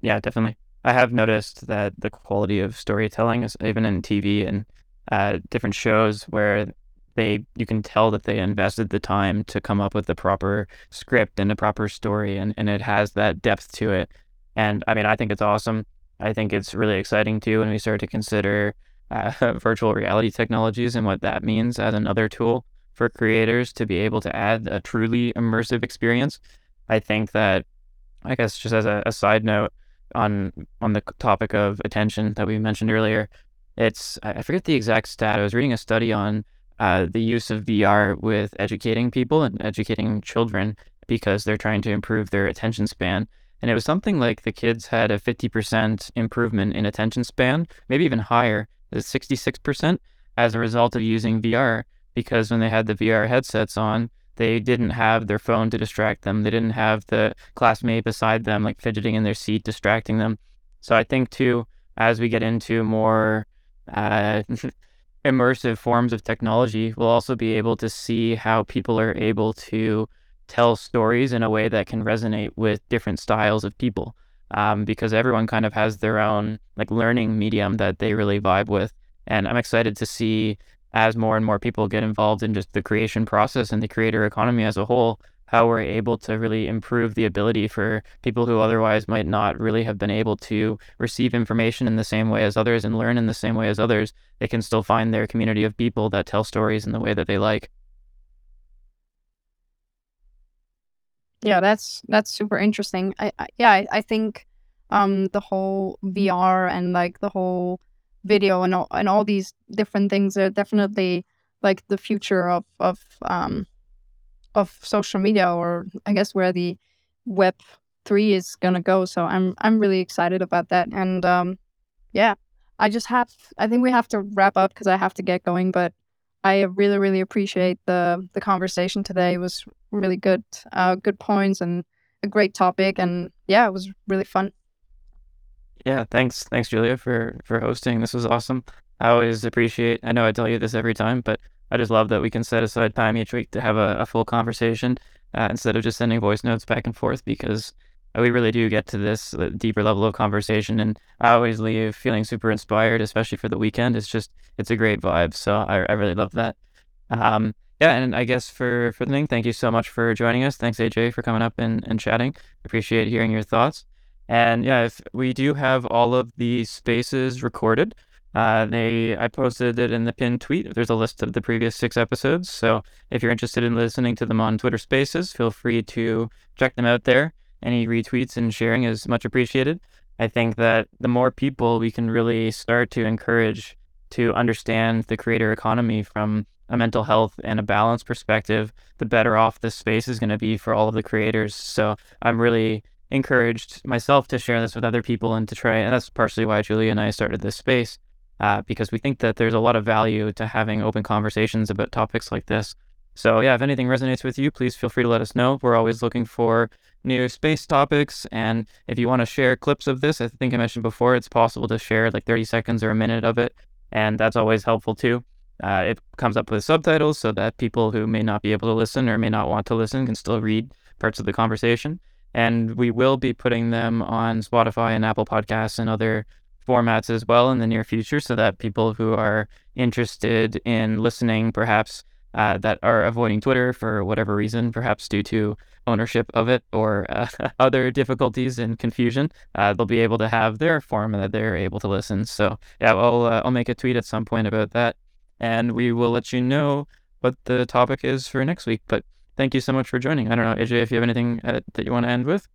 Speaker 1: Yeah, definitely. I have noticed that the quality of storytelling is even in TV and uh, different shows where they you can tell that they invested the time to come up with the proper script and the proper story and, and it has that depth to it. And I mean I think it's awesome. I think it's really exciting too when we start to consider uh, *laughs* virtual reality technologies and what that means as another tool for creators to be able to add a truly immersive experience. I think that I guess just as a, a side note, on on the topic of attention that we mentioned earlier. It's I forget the exact stat. I was reading a study on uh, the use of VR with educating people and educating children because they're trying to improve their attention span. And it was something like the kids had a 50% improvement in attention span, maybe even higher, 66% as a result of using VR. Because when they had the VR headsets on, they didn't have their phone to distract them. They didn't have the classmate beside them, like fidgeting in their seat, distracting them. So I think too, as we get into more uh, *laughs* immersive forms of technology, we'll also be able to see how people are able to tell stories in a way that can resonate with different styles of people. Um, because everyone kind of has their own like learning medium that they really vibe with. And I'm excited to see as more and more people get involved in just the creation process and the creator economy as a whole, how we're able to really improve the ability for people who otherwise might not really have been able to receive information in the same way as others and learn in the same way as others. They can still find their community of people that tell stories in the way that they like.
Speaker 2: Yeah, that's that's super interesting. I, I yeah, I, I think um the whole VR and like the whole video and all, and all these different things are definitely like the future of of um of social media or I guess where the web 3 is to go so I'm I'm really excited about that and um yeah I just have I think we have to wrap up cuz I have to get going but I really really appreciate the the conversation today it was really good uh good points and a great topic and yeah it was really fun
Speaker 1: yeah, thanks, thanks, Giulia, for for hosting. This was awesome. I always appreciate. I know I tell you this every time, but I just love that we can set aside time each week to have a, a full conversation uh, instead of just sending voice notes back and forth because we really do get to this uh, deeper level of conversation. And I always leave feeling super inspired, especially for the weekend. It's just it's a great vibe. So I, I really love that. Um, yeah, and I guess for for the thing, thank you so much for joining us. Thanks AJ for coming up and, and chatting. Appreciate hearing your thoughts. And yeah, if we do have all of the spaces recorded. Uh, they I posted it in the pinned tweet. There's a list of the previous six episodes. So if you're interested in listening to them on Twitter Spaces, feel free to check them out there. Any retweets and sharing is much appreciated. I think that the more people we can really start to encourage to understand the creator economy from a mental health and a balance perspective, the better off this space is going to be for all of the creators. So I'm really encouraged myself to share this with other people and to try. And that's partially why Giulia and I started this space, uh, because we think that there's a lot of value to having open conversations about topics like this. So, yeah, if anything resonates with you, please feel free to let us know. We're always looking for new space topics. And if you want to share clips of this, I think I mentioned before, it's possible to share like 30 seconds or a minute of it. And that's always helpful too. Uh, it comes up with subtitles so that people who may not be able to listen or may not want to listen can still read parts of the conversation. And we will be putting them on Spotify and Apple Podcasts and other formats as well in the near future so that people who are interested in listening, perhaps uh, that are avoiding Twitter for whatever reason, perhaps due to ownership of it or uh, *laughs* other difficulties and confusion, uh, they'll be able to have their form that they're able to listen. So yeah, I'll uh, I'll make a tweet at some point about that, and we will let you know what the topic is for next week. But thank you so much for joining. I don't know, AJ, if you have anything uh, that you want to end with.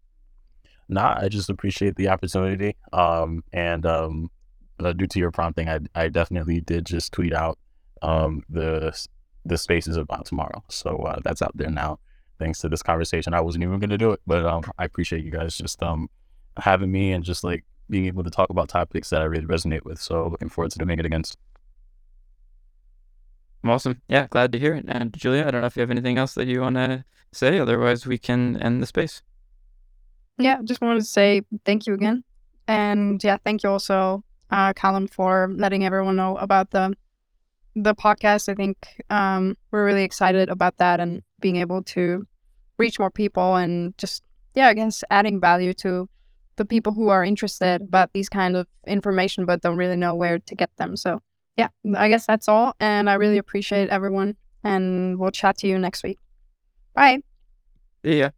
Speaker 3: Nah, I just appreciate the opportunity. Um, and um, uh, due to your prompting, I I definitely did just tweet out um the the space is about tomorrow. So uh, that's out there now. Thanks to this conversation, I wasn't even gonna do it, but um, I appreciate you guys just um having me and just like being able to talk about topics that I really resonate with. So looking forward to doing it again.
Speaker 1: Awesome. Yeah, glad to hear it. And Julia, I don't know if you have anything else that you want to say. Otherwise, we can end the space.
Speaker 2: Yeah, just wanted to say thank you again. And yeah, thank you also, uh, Callum, for letting everyone know about the the podcast. I think um, we're really excited about that and being able to reach more people and just yeah, I guess adding value to the people who are interested about these kind of information but don't really know where to get them. So yeah, I guess that's all. And I really appreciate everyone. And we'll chat to you next week. Bye.
Speaker 1: Ya.